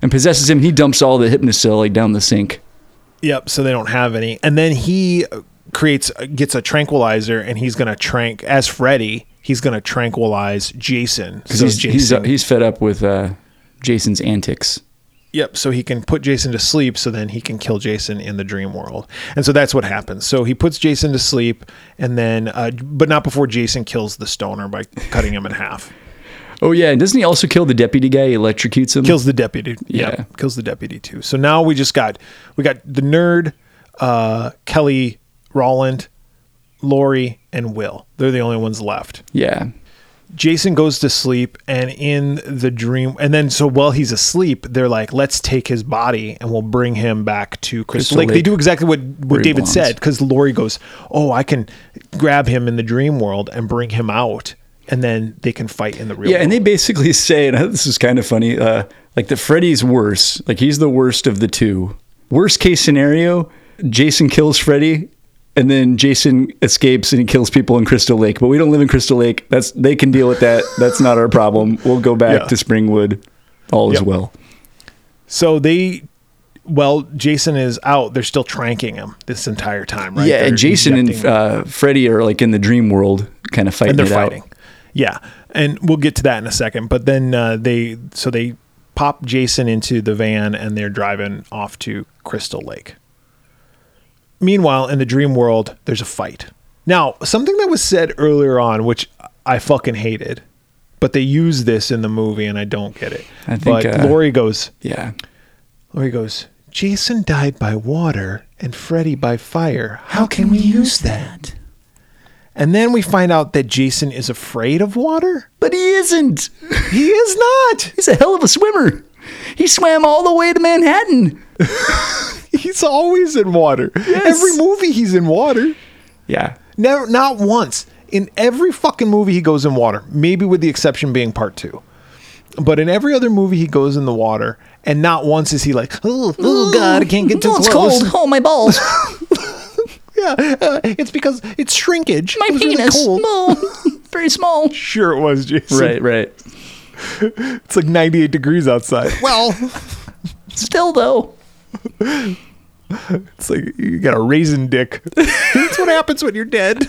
and possesses him. He dumps all the Hypnocil like down the sink. Yep. So they don't have any. And then he uh, creates, uh, gets a tranquilizer, and he's gonna trank as Freddy. He's gonna tranquilize Jason. because So he's, he's Jason- uh, he's fed up with uh, Jason's antics. Yep. So he can put Jason to sleep, so then he can kill Jason in the dream world, and so that's what happens. So he puts Jason to sleep, and then, uh, but not before Jason kills the stoner by cutting him in half. Oh yeah, and doesn't he also kill the deputy guy? He electrocutes him. Kills the deputy. Yeah. Kills the deputy too. So now we just got we got the nerd, uh, Kelly Rowland, Lori, and Will. They're the only ones left. Yeah, Jason goes to sleep, and in the dream, and then so while he's asleep, they're like, "Let's take his body and we'll bring him back to Crystal, Crystal Lake." They do exactly what what David belongs. said because Lori goes, "Oh, I can grab him in the dream world and bring him out, and then they can fight in the real." yeah, and they basically say, and this is kind of funny, uh, like the Freddy's worse. Like he's the worst of the two. Worst case scenario, Jason kills Freddy, and then Jason escapes and he kills people in Crystal Lake. But we don't live in Crystal Lake. That's they can deal with that. That's not our problem. We'll go back Yeah. to Springwood. All is well. So they, well, Jason is out. They're still tranking him this entire time, right? Yeah, They're and Jason and uh, Freddy are like in the dream world, kind of fighting and they're it fighting. Yeah, and we'll get to that in a second. But then uh, they, so they pop Jason into the van and they're driving off to Crystal Lake. Meanwhile, in the dream world, there's a fight. Now, something that was said earlier on, which I fucking hated, but they use this in the movie, and I don't get it. I think, but uh, Lori goes. Yeah. Lori goes, Jason died by water and Freddy by fire. How can we use that? And then we find out that Jason is afraid of water. But he isn't. He is not. He's a hell of a swimmer. He swam all the way to Manhattan. He's always in water. Every movie he's in water. Yeah. Never not once. In every fucking movie he goes in water. Maybe with the exception being part 2. But in every other movie he goes in the water and not once is he like, "Oh, oh god, I can't get too it's close." cold. Oh, my balls. Yeah, uh, it's because it's shrinkage. My It was really penis. cold. Oh, very small. Sure, it was Jason. Right, right. It's like 98 degrees outside. Well, Still, though. it's like you got a raisin dick. That's what happens when you're dead.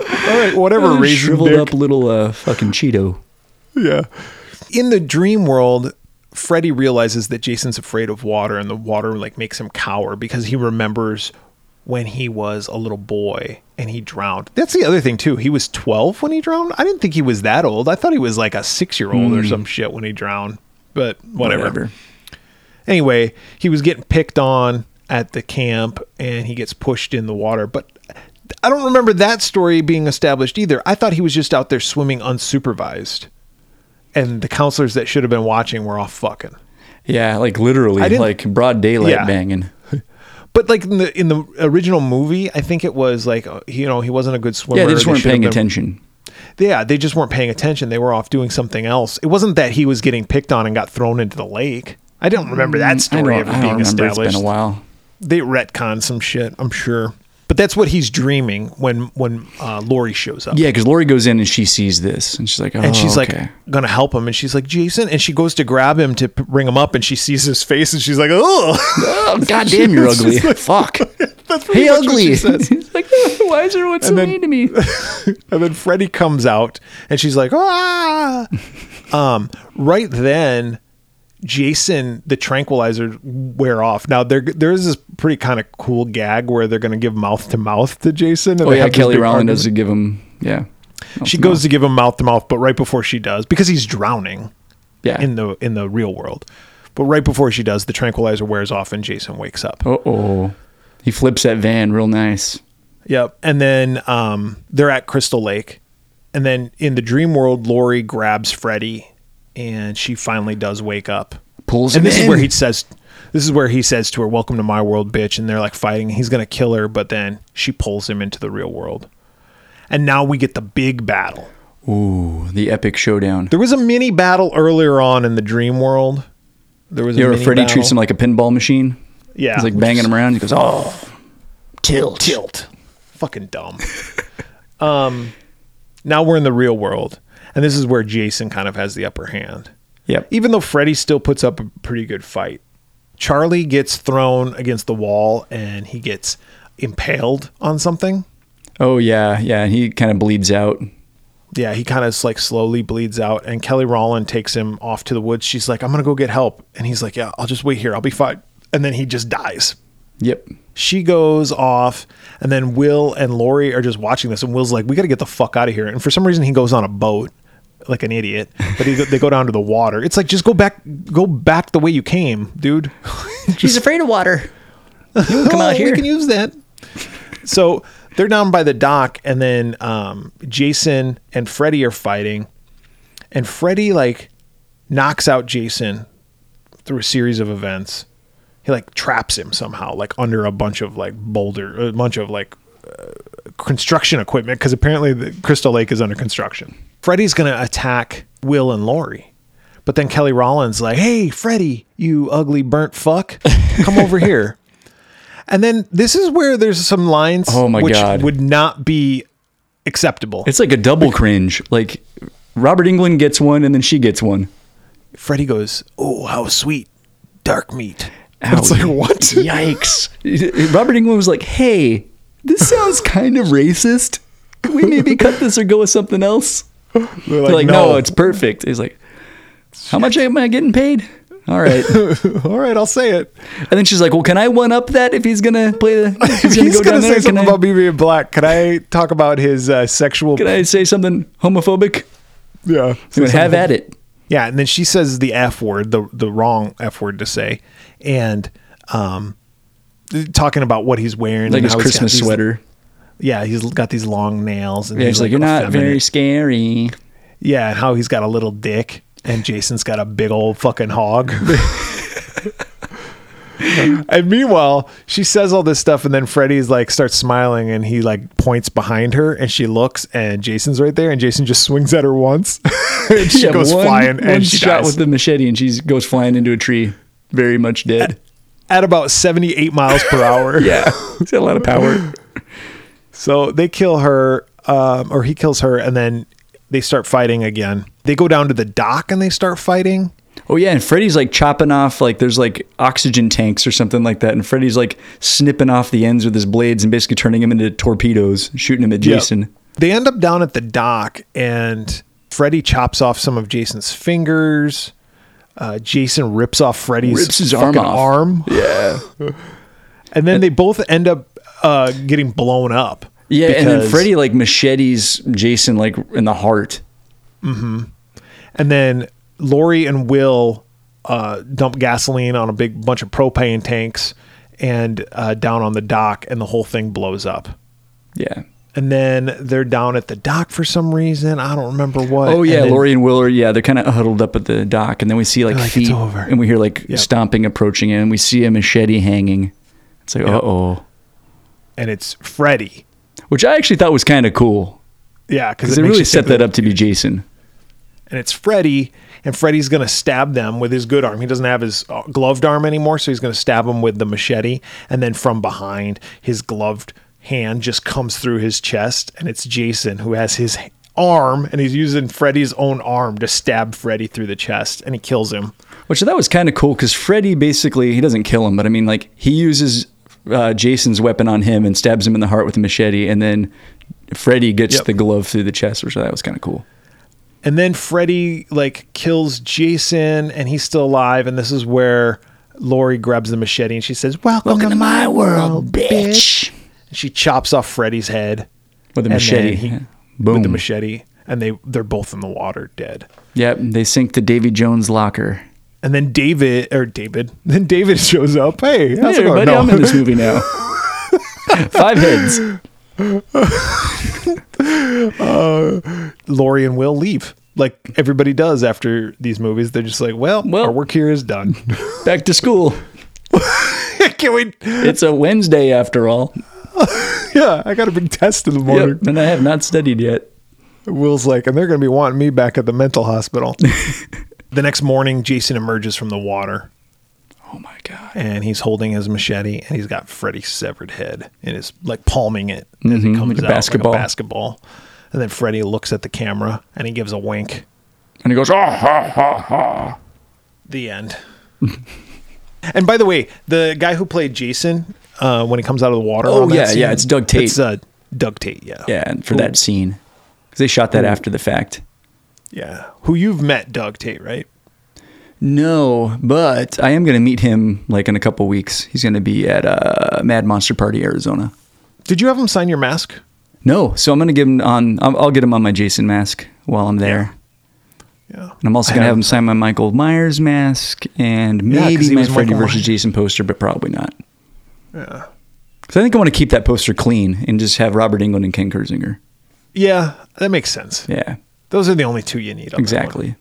All right, whatever, raisin shriveled dick. up little uh, fucking Cheeto. Yeah. In the dream world, Freddy realizes that Jason's afraid of water, and the water like makes him cower because he remembers when he was a little boy and he drowned. That's the other thing too. He was 12 when he drowned. I didn't think he was that old. I thought he was like a six year old or some shit when he drowned. But whatever. Anyway, he was getting picked on at the camp and he gets pushed in the water. But I don't remember that story being established either. I thought he was just out there swimming unsupervised. And the counselors that should have been watching were off fucking. Yeah, like literally, like broad daylight Yeah. banging. But like in the in the original movie, I think it was like uh, you know he wasn't a good swimmer. Yeah, they just weren't have paying been- attention. Yeah, they just weren't paying attention. They were off doing something else. It wasn't that he was getting picked on and got thrown into the lake. I don't remember that story don't, ever I don't being remember. established. It's been a while. They retcon some shit, I'm sure. But that's what he's dreaming when when uh, Lori shows up. Yeah, because Lori goes in and she sees this, and she's like, "Oh, And she's okay. like gonna help him, and she's like Jason, and she goes to grab him to bring him up, and she sees his face, and she's like, "Oh, oh, God damn, you're ugly. Fuck. that's Hey, what ugly. she says. He's like, why is everyone so then- mean to me? And then Freddy comes out and she's like, ah. um, right then, Jason, the tranquilizer wear off. Now there there's this pretty kind of cool gag where they're gonna give mouth to mouth to Jason. And Oh yeah, Kelly Rowland doesn't give him. Yeah, she goes to give him mouth to mouth, but right before she does, because he's drowning Yeah. in the in the real world. But right before she does, the tranquilizer wears off and Jason wakes up. uh oh. He flips that van real nice. Yep. And then um, they're at Crystal Lake. And then in the dream world, Lori grabs Freddy and she finally does wake up. Pulls And him this in. is where he says this is where he says to her, Welcome to my world, bitch. And they're like fighting. He's gonna kill her, but then she pulls him into the real world. And now we get the big battle. Ooh, the epic showdown. There was a mini battle earlier on in the dream world. There was You know, Freddy battle. treats him like a pinball machine. yeah, He's like banging him around. He goes, oh, tilt. tilt. Fucking dumb. um, now we're in the real world, and this is where Jason kind of has the upper hand. Yep. Even though Freddy still puts up a pretty good fight, Charlie gets thrown against the wall and he gets impaled on something. Oh, yeah. Yeah. And he kind of bleeds out. Yeah, he kind of like slowly bleeds out, and Kelly Rowland takes him off to the woods. She's like, "I'm gonna go get help," and he's like, "Yeah, I'll just wait here. I'll be fine." And then he just dies. Yep. she goes off and then will and lori are just watching this and will's like we got to get the fuck out of here and for some reason he goes on a boat like an idiot but he, they go down to the water. It's like just go back go back the way you came dude. He's afraid of water. You come out here. we can use that. So they're down by the dock and then um, jason and freddy are fighting and freddy like knocks out jason through a series of events. He like traps him somehow like under a bunch of like boulder a bunch of like uh, construction equipment because apparently the crystal lake is under construction freddy's gonna attack will and lori but then kelly Rowland like hey Freddy, you ugly burnt fuck come over here and then this is where there's some lines Oh my which God. would not be acceptable It's like a double cringe. Like Robert Englund gets one and then she gets one. Freddy goes oh how sweet dark meat Ow. it's like what Yikes. Robert Englund was like, hey, this sounds kind of racist. Can we maybe cut this or go with something else? They're They're like, no. it's perfect. He's like, how much am I getting paid? All right. all right i'll say it And then she's like, well, can I one up that if he's going to play the. If he's going he's go gonna say there? Something I, about me being black, can I talk about his uh, sexual? can I say something homophobic? yeah, went, have at it. Yeah, and then she says the f word, the the wrong f word to say, and um, talking about what he's wearing, Like and his how he's got Christmas sweater. Yeah, he's got these long nails, and Yeah, he's he's like, you're not effeminate." very scary. Yeah, and how he's got a little dick, and Jason's got a big old fucking hog. and meanwhile, she says all this stuff, and then Freddy's like starts smiling, and he like points behind her, and she looks, and Jason's right there, and Jason just swings at her once, and she Yeah, goes one, flying, one and she shot dies. with the machete and she goes flying into a tree, very much dead. at about seventy eight miles per hour. yeah, he's got a lot of power. So they kill her, um, or he kills her, and then they start fighting again. They go down to the dock and they start fighting. Oh yeah, and Freddy's like chopping off like there's like oxygen tanks or something like that, and Freddy's like snipping off the ends with his blades and basically turning them into torpedoes, shooting him at Jason. They end up down at the dock, and Freddy chops off some of Jason's fingers. Uh, Jason rips off Freddy's Rips his arm off. arm. Yeah, and then they both end up uh, getting blown up. Yeah, and then Freddy like machetes Jason like in the heart. And then Lori and Will uh, dump gasoline on a big bunch of propane tanks and uh, down on the dock, and the whole thing blows up. Yeah. And then they're down at the dock for some reason. I don't remember what. Oh yeah, And then- Lori and Will are yeah, they're kind of huddled up at the dock, and then we see like, like, feet, over." and we hear like Yep. stomping approaching, and we see a machete hanging. It's like, uh oh, And it's Freddy. Which I actually thought was kind of cool Yeah, because they really set that up to be Jason. And it's Freddy, and Freddy's going to stab them with his good arm. He doesn't have his uh, gloved arm anymore, so he's going to stab them with the machete. And then from behind, his gloved hand just comes through his chest, and it's Jason who has his arm, and he's using Freddy's own arm to stab Freddy through the chest, and he kills him. Which I thought was kind of cool because Freddy basically he doesn't kill him, but I mean like he uses uh, Jason's weapon on him and stabs him in the heart with a machete, and then Freddy gets Yep. the glove through the chest, which I thought was kind of cool. And then Freddy like kills Jason, and he's still alive. And this is where Lori grabs the machete and she says, "Welcome, to, my world, bitch." And she chops off Freddy's head With a machete. he- with the machete, and they they're both in the water, dead. Yep, they sink the Davy Jones locker. And then David or David, then David shows up. Hey, how's Hey, it going? No. I'm in this movie now. Five heads. Uh, Lori and Will leave. Like everybody does after these movies. They're just like, well, Well- our work here is done. Back to school. Can we? It's a Wednesday after all. Yeah, I got a big test in the morning. Yep, and I have not studied yet. Will's like, and they're going to be wanting me back at the mental hospital. The next morning, Jason emerges from the water Oh my god. and he's holding his machete and he's got Freddy's severed head and is like palming it as he Mhm, comes like out basketball. like a basketball. And then Freddy looks at the camera and he gives a wink. And he goes, ah, ha, ha, ha. The end. and by the way, the guy who played Jason uh, when he comes out of the water. Oh, yeah, scene, yeah, it's Doug Tait. It's uh, Doug Tait. Yeah. Yeah, and for that scene. Because they shot that after the fact. Yeah. Who you've met, Doug Tait, right? No, but I am going to meet him like in a couple weeks. He's going to be at uh, Mad Monster Party, Arizona. Did you have him sign your mask? No, so I'm going to give him on. I'll, I'll get him on my Jason mask while I'm there. Yeah. And I'm also going to have have- him sign my Michael Myers mask and maybe he my Freddy Michael versus Myers. Jason poster, but probably not. Yeah. Because I think I want to keep that poster clean and just have Robert Englund and Ken Kirzinger. Yeah, that makes sense. Yeah, Those are the only two you need. exactly.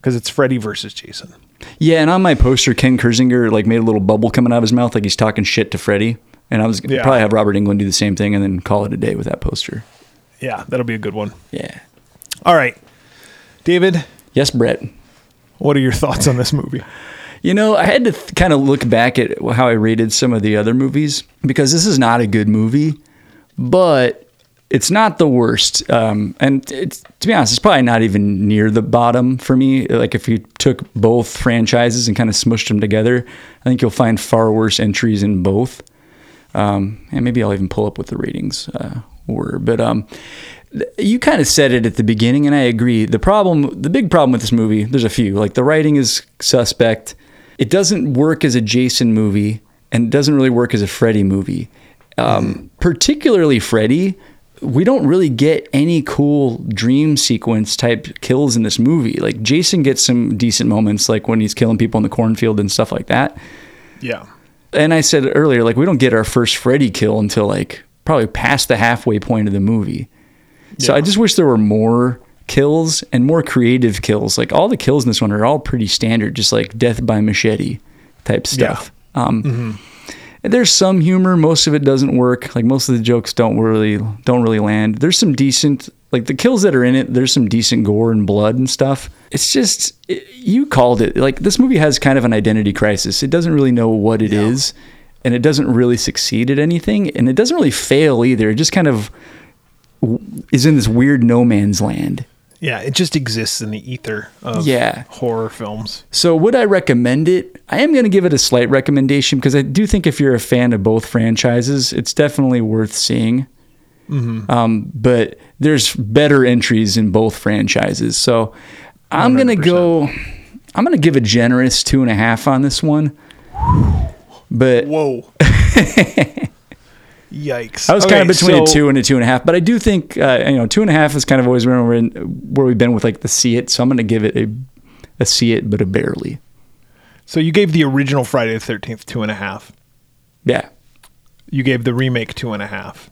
Because it's Freddy versus Jason. Yeah, and on my poster, Ken Kirzinger like made a little bubble coming out of his mouth, like he's talking shit to Freddy. And I was gonna Yeah. probably have Robert Englund do the same thing, and then call it a day with that poster. Yeah, that'll be a good one. Yeah. All right. David, Yes, Bret. what are your thoughts on this movie? You know, I had to th- kind of look back at how I rated some of the other movies because this is not a good movie, but it's not the worst. Um, and it's, to be honest, it's probably not even near the bottom for me. Like if you took both franchises and kind of smushed them together, I think you'll find far worse entries in both. Um, and maybe I'll even pull up what the ratings uh, were. But um, you kind of said it at the beginning, and I agree. The problem, the big problem with this movie, there's a few. Like the writing is suspect. It doesn't work as a Jason movie, and it doesn't really work as a Freddy movie. Um, Particularly Freddy, we don't really get any cool dream sequence type kills in this movie. Like Jason gets some decent moments, like when he's killing people in the cornfield and stuff like that Yeah. and I said earlier, like we don't get our first Freddy kill until like probably past the halfway point of the movie. So I just wish there were more kills and more creative kills. Like all the kills in this one are all pretty standard, just like death by machete type stuff. Um, and There's some humor. Most of it doesn't work. Like most of the jokes don't really don't really land. There's some decent like the kills that are in it. There's some decent gore and blood and stuff. It's just it, you called it. Like this movie has kind of an identity crisis. It doesn't really know what it is, and it doesn't really succeed at anything, and it doesn't really fail either. It just kind of is in this weird no man's land. Yeah, it just exists in the ether of Yeah. horror films. So would I recommend it? I am going to give it a slight recommendation because I do think if you're a fan of both franchises, it's definitely worth seeing. Um, but there's better entries in both franchises, so I'm going to go. I'm going to give a generous two and a half on this one. But Whoa. Yikes. I was kind of Okay, between a two and a two and a half, but I do think uh, you know two and a half is kind of always where we're in, where we've been with like the see it. So I'm going to give it a a see it, but a barely. So you gave the original Friday the Thirteenth two and a half. Yeah, You gave the remake two and a half.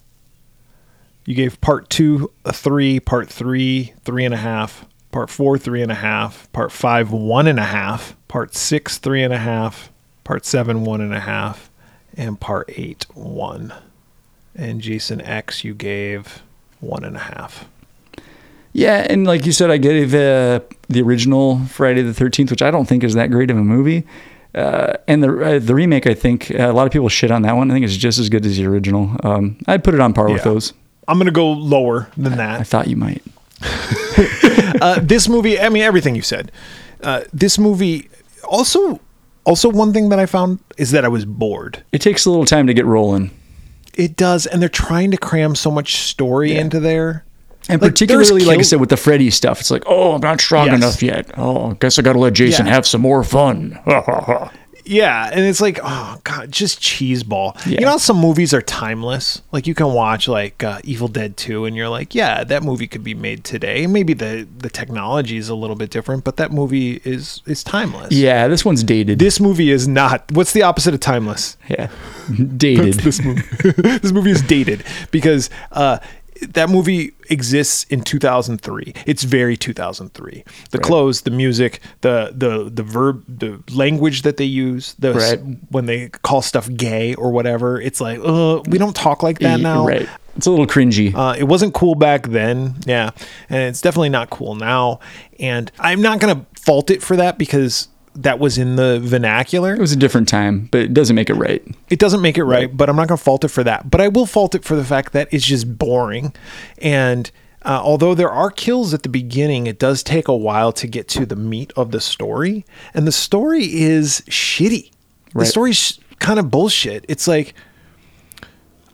You gave part two a three, part three three and a half, part four three and a half, part five one and a half, part six three and a half, part seven one and a half, and part eight one. And Jason X you gave one and a half. yeah, and like you said, I gave uh, the original Friday the Thirteenth, which I don't think is that great of a movie. Uh, and the uh, the remake, I think uh, a lot of people shit on that one. I think it's just as good as the original. Um, I'd put it on par with those. I'm gonna go lower than I that. I thought you might. uh, this movie, I mean, everything you said. Uh, this movie also, also one thing that I found is that I was bored. It takes a little time to get rolling, It does, and they're trying to cram so much story into there. and Like, particularly, like I said, with the Freddy stuff, it's like, oh, I'm not strong Yes. enough yet. Oh, I guess I got to let Jason Yeah. have some more fun. Yeah, and it's like, oh god, just cheeseball. Yeah. You know, some movies are timeless. Like you can watch like uh, Evil Dead Two, and you're like, yeah, that movie could be made today. Maybe the the technology is a little bit different, but that movie is is timeless. Yeah, this one's dated. This movie is not. What's the opposite of timeless? yeah, dated. this movie. this movie is dated because uh, that movie exists in 2003. It's very 2003. The Right. clothes, the music, the the the verb, the language that they use, the Right. when they call stuff gay or whatever. It's like, uh, we don't talk like that now. Right. It's a little cringy. Uh, it wasn't cool back then, yeah, and it's definitely not cool now. And I'm not gonna fault it for that because that was in the vernacular it was a different time, but it doesn't make it right. it doesn't make it right, but I'm not going to fault it for that. But I will fault it for the fact that it's just boring. And uh, although there are kills at the beginning, it does take a while to get to the meat of the story. And the story is shitty. The story's kind of bullshit. It's like,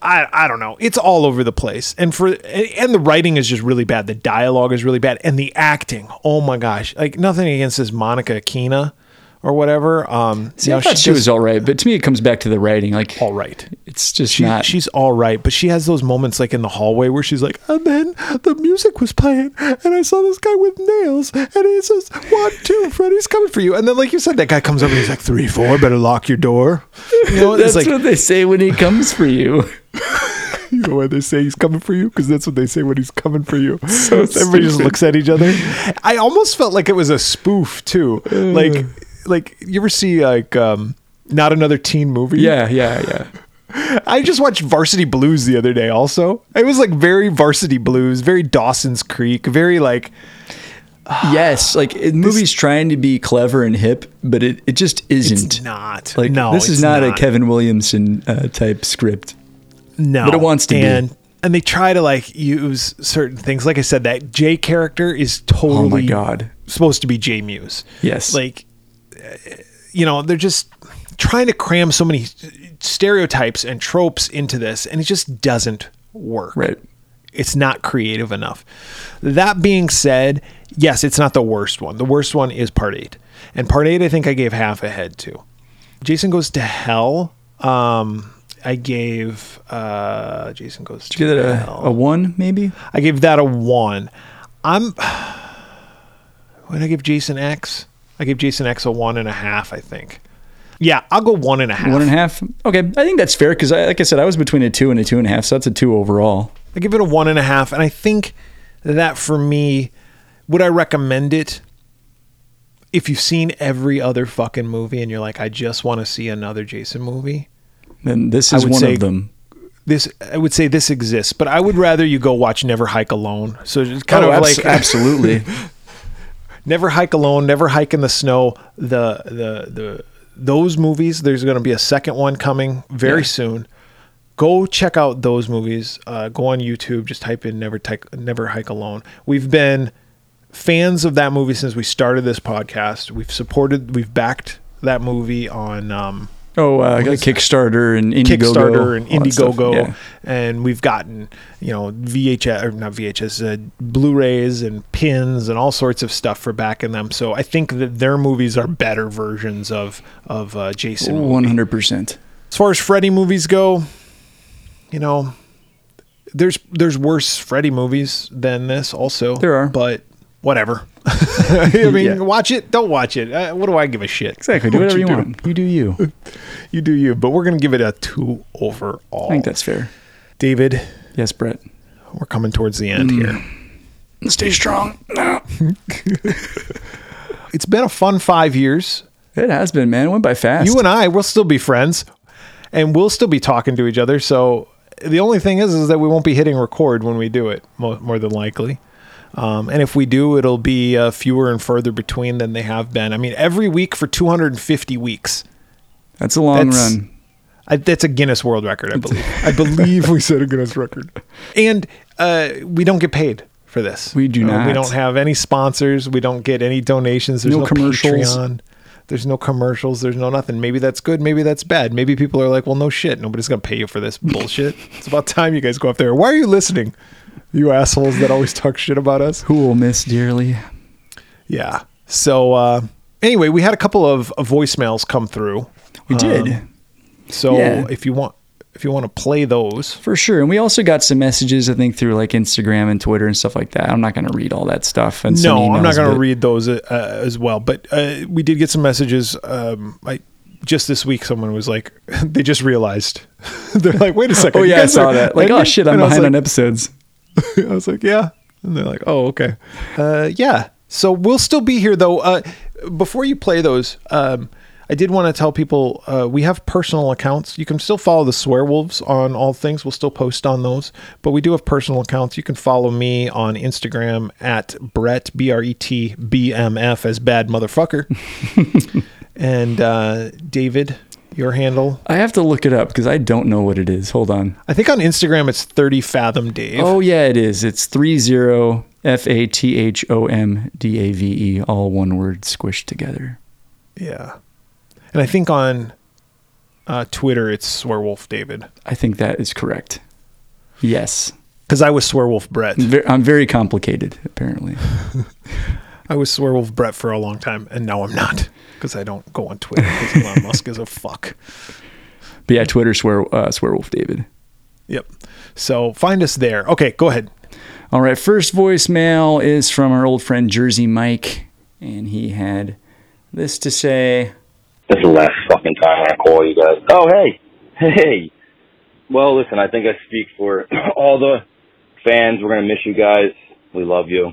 I, I don't know. It's all over the place. And for and the writing is just really bad. The dialogue is really bad. And the acting, oh my gosh. Like nothing against this Monica Keena or whatever. Um See, you I thought she does was all right, but to me, it comes back to the writing. Like, all right. it's just She, not. she's all right, but she has those moments like in the hallway where she's like, and then the music was playing, and I saw this guy with nails, and he says, "One, two, Freddy's coming for you." And then, like you said, that guy comes over and he's like, three, four, better lock your door." You know, That's it's like, what they say when he comes for you. you know why they say he's coming for you? Because that's what they say when he's coming for you. So Everybody just looks at each other. I almost felt like it was a spoof too. Like, like you ever see like um, not another teen movie? Yeah, yeah, yeah. I just watched Varsity Blues the other day. Also, it was like very Varsity Blues, very Dawson's Creek, very like yes, like it, movies trying to be clever and hip, but it, it just isn't. it's not. Like no, this is it's not, a Kevin Williamson uh, type script. No, but it wants to be. and, And they try to like use certain things. Like I said, that J character is totally Oh my god. supposed to be J Mewes. Yes. Like, you know, they're just trying to cram so many stereotypes and tropes into this, and it just doesn't work. Right. It's not creative enough. That being said, yes, it's not the worst one. The worst one is part eight. And part eight, I think I gave half a head to. Jason Goes to Hell. Um, I gave uh, Jason Goes to Give it a, Hell. a one, maybe. I gave that a one. I'm. What did I give Jason X? I gave Jason X a one and a half. I think. Yeah, I'll go one and a half. One and a half. Okay, I think that's fair because, like I said, I was between a two and a two and a half, so that's a two overall. I give it a one and a half, and I think that for me, would I recommend it? If you've seen every other fucking movie and you're like, I just want to see another Jason movie, then this is one say- of them. this I would say this exists, but I would rather you go watch Never Hike Alone. So it's kind Oh, of abs- like absolutely. Never Hike Alone, Never Hike in the Snow. The the the those movies. There's going to be a second one coming very Yeah. soon. Go check out those movies. Uh, go on YouTube. Just type in Never Hike Never Hike Alone. We've been fans of that movie since we started this podcast. We've supported. We've backed that movie on. Um, Oh, uh, is- Kickstarter and Indiegogo, Kickstarter and all that stuff. Indiegogo, Yeah. and we've gotten you know VHS or not VHS, uh, Blu-rays and pins and all sorts of stuff for backing them. So I think that their movies are better versions of of uh, Jason. One hundred percent. As far as Freddy movies go, you know, there's there's worse Freddy movies than this. Also, There are. but whatever. I mean, Yeah. watch it, don't watch it. Uh, what do I give a shit? Exactly. Do What whatever you do? want. You do you. You do you. But we're gonna give it a two overall. I think that's fair. David. Yes, Bret. We're coming towards the end here. Stay strong. It's been a fun five years. It has been, man. It went by fast. You and I will still be friends, and we'll still be talking to each other. So the only thing is, is that we won't be hitting record when we do it, more than likely. Um, and if we do, it'll be uh, fewer and further between than they have been. I mean, every week for 250 weeks. that's a long That's- run. I, that's a Guinness World Record, I believe. I believe we set a Guinness record. And uh, we don't get paid for this. We do Uh, we not. don't have any sponsors. We don't get any donations. There's No no, commercials. Patreon. There's no commercials. There's no nothing. Maybe that's good. Maybe that's bad. Maybe people are like, well, no shit. Nobody's going to pay you for this bullshit. it's about time you guys go up there. Why are you listening? You assholes that always talk shit about us. Who will miss dearly? Yeah. So uh, anyway, we had a couple of, of voicemails come through. We did. So Yeah. if you want if you want to play those, For sure. And we also got some messages, I think, through like Instagram and Twitter and stuff like that. I'm not going to read all that stuff. And no, I'm not going to read those uh, as well. But uh, we did get some messages. Um, I just this week, someone was like, they just realized. They're like, wait a second. Oh, yeah, I saw are that. Like, oh, shit, I'm And I was behind on episodes. I was like, yeah. And they're like, oh, okay. Uh, yeah. So we'll still be here though. Uh, before you play those, um, I did want to tell people uh, we have personal accounts. You can still follow the Swearwolves on all things. We'll still post on those, but we do have personal accounts. You can follow me on Instagram at Bret B R E T B M F as bad motherfucker, and uh, David, your handle. I have to look it up because I don't know what it is. Hold on. I think on Instagram it's thirty Fathom Dave. Oh, yeah, it is. It's 30 F A T H O M D A V E, all one word squished together. Yeah. And I think on uh, Twitter it's Swearwolf David. I think that is correct. Yes. Because I was Swearwolf Bret. I'm very complicated, apparently. I was Swearwolf Bret for a long time, and now I'm not. Because I don't go on Twitter because Elon Musk is a fuck. But yeah, Twitter swear uh, swearwolf David. Yep. So find us there. Okay, go ahead. All right, first voicemail is from our old friend Jersey Mike, and he had this to say. This is the last fucking time I call you guys. Oh, hey. Hey. Well, listen, I think I speak for all the fans. We're going to miss you guys. We love you.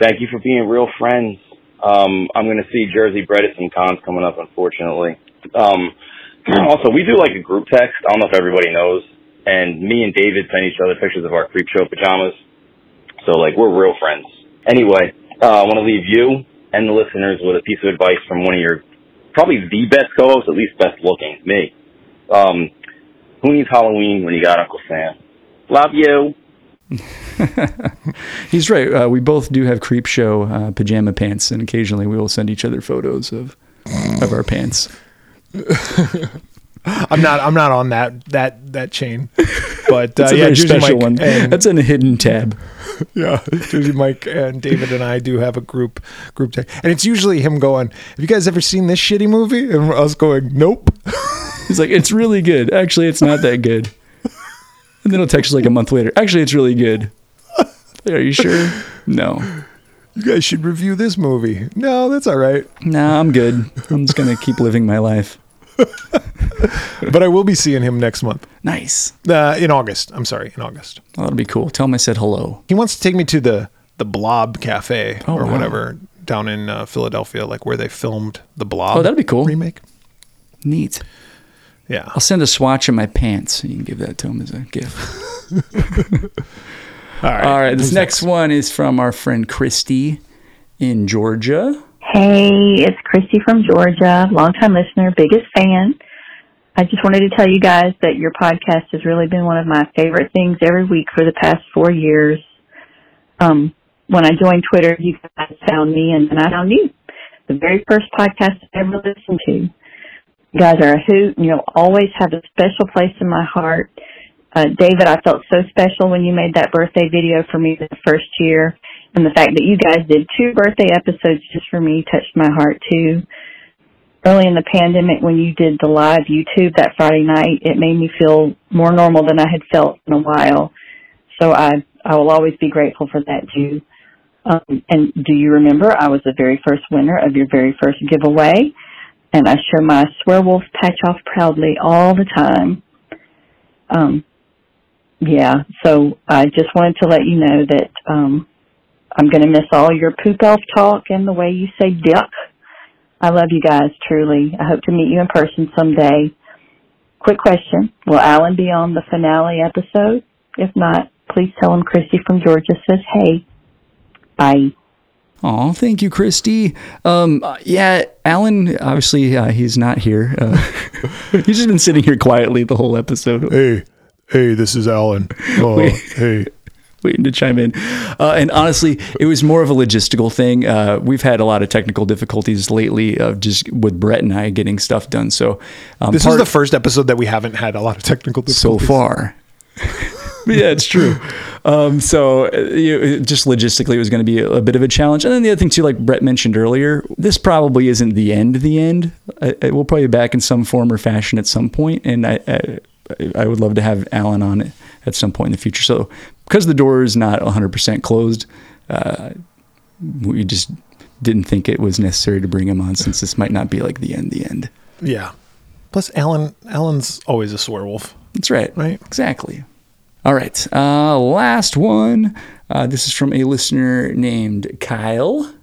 Thank you for being real friends. Um, I'm going to see Jersey Bread at some cons coming up, unfortunately. Um, also, we do like a group text. I don't know if everybody knows. And me and David send each other pictures of our Creepshow pajamas. So, like, we're real friends. Anyway, uh, I want to leave you and the listeners with a piece of advice from one of your probably the best co-host, at least best looking, me. Um, who needs Halloween when you got Uncle Sam? Love you. He's right. Uh, we both do have Creepshow uh, pajama pants, and occasionally we will send each other photos of of our pants. I'm not. I'm not on that that that chain. But uh, yeah, very Jersey special Mike one. And, That's in a hidden tab. yeah, Jersey Mike and David and I do have a group group text, and it's usually him going, "Have you guys ever seen this shitty movie?" And us going, "Nope." He's like, it's really good. Actually, it's not that good. And then he'll text you like a month later. Actually, it's really good. Are you sure? No. You guys should review this movie. No, that's all right. Nah, I'm good. I'm just gonna keep living my life. But I will be seeing him next month. Nice. Uh, in August. I'm sorry, in August. Oh, that'll be cool. Tell him I said hello. He wants to take me to the the Blob Cafe Oh, or wow. whatever down in uh, Philadelphia, like where they filmed the Blob. Oh, that'd be cool. remake. Neat. Yeah. I'll send a swatch of my pants. You can give that to him as a gift. All right. All right. This Who's next one is from our friend Christy in Georgia. Hey, it's Christy from Georgia, longtime listener, biggest fan. I just wanted to tell you guys that your podcast has really been one of my favorite things every week for the past four years. Um, when I joined Twitter, you guys found me and then I found you. The very first podcast I ever listened to. Guys are a hoot and you'll always have a special place in my heart. Uh, David, I felt so special when you made that birthday video for me the first year. And the fact that you guys did two birthday episodes just for me touched my heart too. Early in the pandemic when you did the live YouTube that Friday night, it made me feel more normal than I had felt in a while. So I, I will always be grateful for that too. Um, and do you remember I was the very first winner of your very first giveaway? And I show my Swearwolf patch off proudly all the time. Um, yeah, so I just wanted to let you know that um, I'm going to miss all your poop elf talk and the way you say duck. I love you guys truly. I hope to meet you in person someday. Quick question: Will Alan be on the finale episode? If not, please tell him Christy from Georgia says hey. Bye. Oh, thank you, Christy. Um, uh, yeah, Alan. Obviously, uh, he's not here. Uh, he's just been sitting here quietly the whole episode, Hey, hey, this is Alan. Oh, Wait. hey. waiting to chime in. Uh, and honestly, it was more of a logistical thing. Uh, we've had a lot of technical difficulties lately of just with Bret and I getting stuff done. So um, This part- is the first episode that we haven't had a lot of technical difficulties so far. Yeah, it's true. Um, so uh, you, just logistically, it was going to be a, a bit of a challenge. And then the other thing too, like Bret mentioned earlier, this probably isn't the end. The end. I, I, we'll probably be back in some form or fashion at some point. point, and I, I I would love to have Alan on it at some point in the future. So because the door is not 100% closed, uh, we just didn't think it was necessary to bring him on since this might not be like the end. The end. Yeah. Plus, Alan Alan's always a swearwolf. That's right. Right. Exactly. All right. Uh, last one. Uh, this is from a listener named Kyle.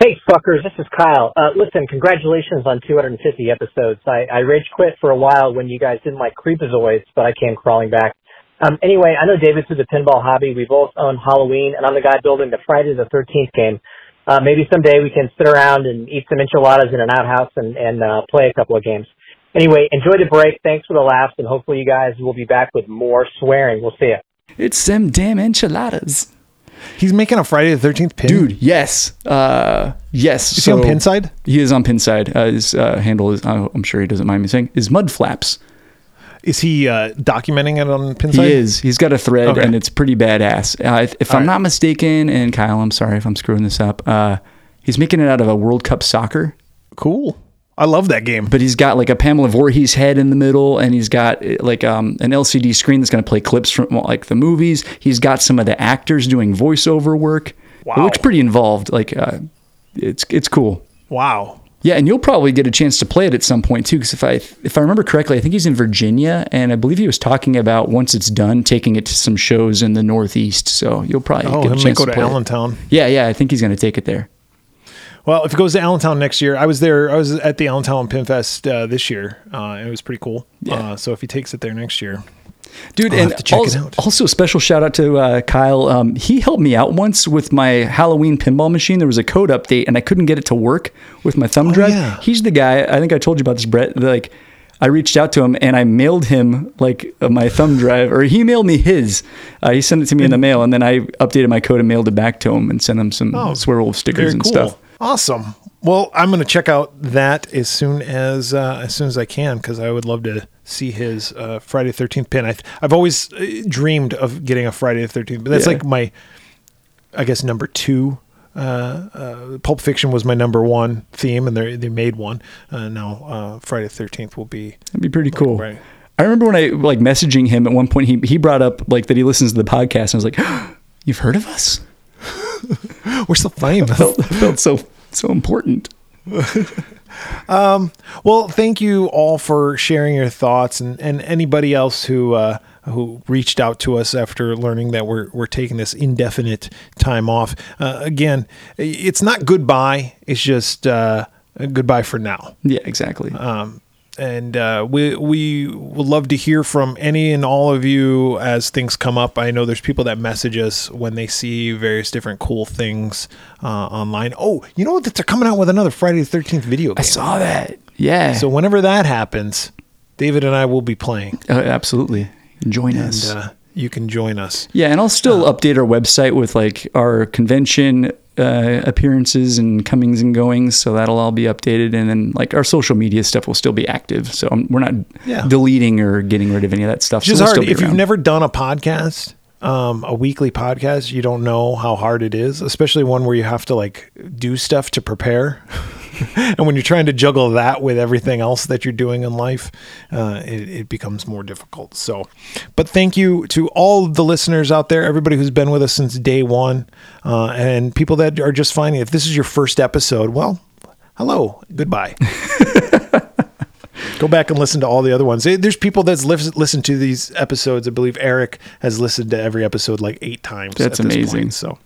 Hey, fuckers, this is Kyle. Uh, listen, congratulations on 250 episodes. I, I rage quit for a while when you guys didn't like Creepozoids, but I came crawling back. Um, anyway, I know David's through the pinball hobby. We both own Halloween, and I'm the guy building the Friday the 13th game. Uh, maybe someday we can sit around and eat some enchiladas in an outhouse and, and uh, play a couple of games. Anyway, enjoy the break. Thanks for the laughs, and hopefully you guys will be back with more swearing. We'll see you. It's them damn enchiladas. He's making a Friday the Thirteenth pin, Dude, yes. Uh, yes. Is he on Pinside? He is on Pinside. Uh, his uh, handle is, uh, I'm sure he doesn't mind me saying, is Mud Flaps. Is he uh, documenting it on Pinside? He is. He's got a thread, Okay. and it's pretty badass. Uh, if if I'm right. not mistaken, and Kyle, I'm sorry if I'm screwing this up, uh, he's making it out of a World Cup soccer. Cool. I love that game. but he's got like a Pamela Voorhees head in the middle, and he's got like um, an LCD screen that's going to play clips from like the movies. He's got some of the actors doing voiceover work. Wow. It looks pretty involved. Like uh, it's it's cool. Wow. Yeah, and you'll probably get a chance to play it at some point too. Because if I if I remember correctly, I think he's in Virginia, and I believe he was talking about once it's done, taking it to some shows in the Northeast. So you'll probably Oh, get a chance go to to play it. Allentown. Yeah, yeah, I think he's going to take it there. Well, if it goes to Allentown next year, I was there. I was at the Allentown Pin Fest uh, this year. Uh, and it was pretty cool. Yeah. Uh, so if he takes it there next year, Dude, I'll and have to check it also, out. also special shout out to uh, Kyle. Um, he helped me out once with my Halloween pinball machine. There was a code update, and I couldn't get it to work with my thumb drive. Oh, yeah. He's the guy. I think I told you about this, Bret. Like, I reached out to him and I mailed him like uh, my thumb drive, or he mailed me his. Uh, he sent it to me in the mail, and then I updated my code and mailed it back to him and sent him some Oh, Swearwolf stickers and cool. stuff. Awesome. Well, I'm going to check out that as soon as uh, as soon as I can because I would love to see his uh, Friday the 13th pin. I, I've always uh, dreamed of getting a Friday the 13th, but that's Yeah. like my, I guess number two. Uh, uh, Pulp Fiction was my number one theme, and they they made one. Uh, now uh, Friday the 13th will be. That'd be pretty cool. right. I remember when I like messaging him at one point. He he brought up like that he listens to the podcast, and I was like, "You've heard of us?" We're so famous. felt, felt so so important. Well, thank you all for sharing your thoughts, and, and anybody else who uh, who reached out to us after learning that we're we're taking this indefinite time off. Uh, again, it's not goodbye; it's just uh, goodbye for now. Yeah, exactly. And uh, we we would love to hear from any and all of you as things come up. I know there's people that message us when they see various different cool things uh, online. Oh, you know what? They're coming out with another Friday the Thirteenth video game. I saw that. Yeah. So whenever that happens, David and I will be playing, Uh, absolutely. Join and us. uh, you can join us. yeah, and I'll still update our website with like our convention uh, appearances and comings and goings, so that'll all be updated, and then like our social media stuff will still be active. So um, we're not Yeah. deleting or getting rid of any of that stuff. Just so we'll hard if you've never done a podcast, um, a weekly podcast. You don't know how hard it is, especially one where you have to like do stuff to prepare. and when you're trying to juggle that with everything else that you're doing in life, uh, it, it becomes more difficult. So, but thank you to all the listeners out there, everybody who's been with us since day one, uh, and people that are just finding. If this is your first episode, well, hello, goodbye. Go back and listen to all the other ones. There's people that's lis- listened to these episodes. I believe Eric has listened to every episode like eight times. That's at this amazing. Point. So,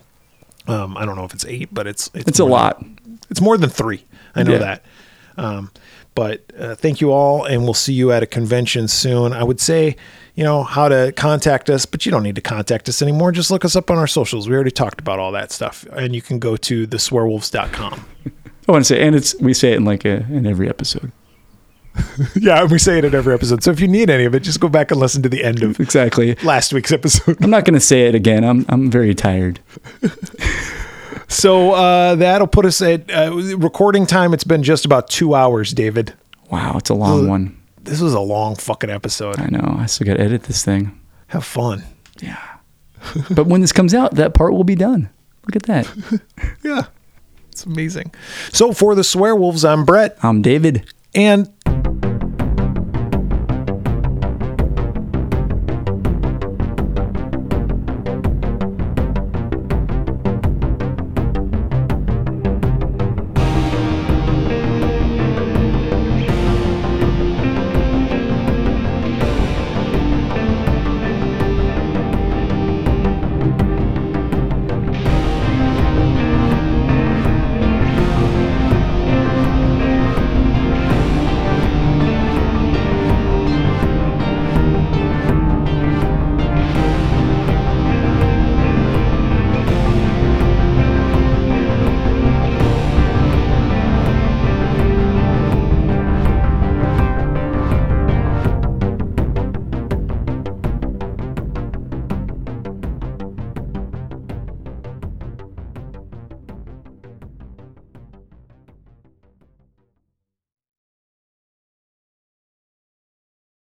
um, I don't know if it's eight, but it's It's a lot. Than, it's more than three. I know Yeah. that. Um, but uh, thank you all, and we'll see you at a convention soon. I would say, you know, how to contact us, but you don't need to contact us anymore. Just look us up on our socials. We already talked about all that stuff, and you can go to theswearwolves.com. I want to say, and it's we say it in like a, in every episode. yeah, and we say it in every episode. So if you need any of it, just go back and listen to the end of Exactly. last week's episode. I'm not going to say it again. I'm I'm very tired. So uh, that'll put us at uh, recording time. It's been just about two hours, David. Wow, it's a long one. This was a long fucking episode. I know. I still got to edit this thing. Have fun. Yeah. but when this comes out, that part will be done. Look at that. Yeah, it's amazing. So for the Swearwolves, I'm Bret. I'm David. And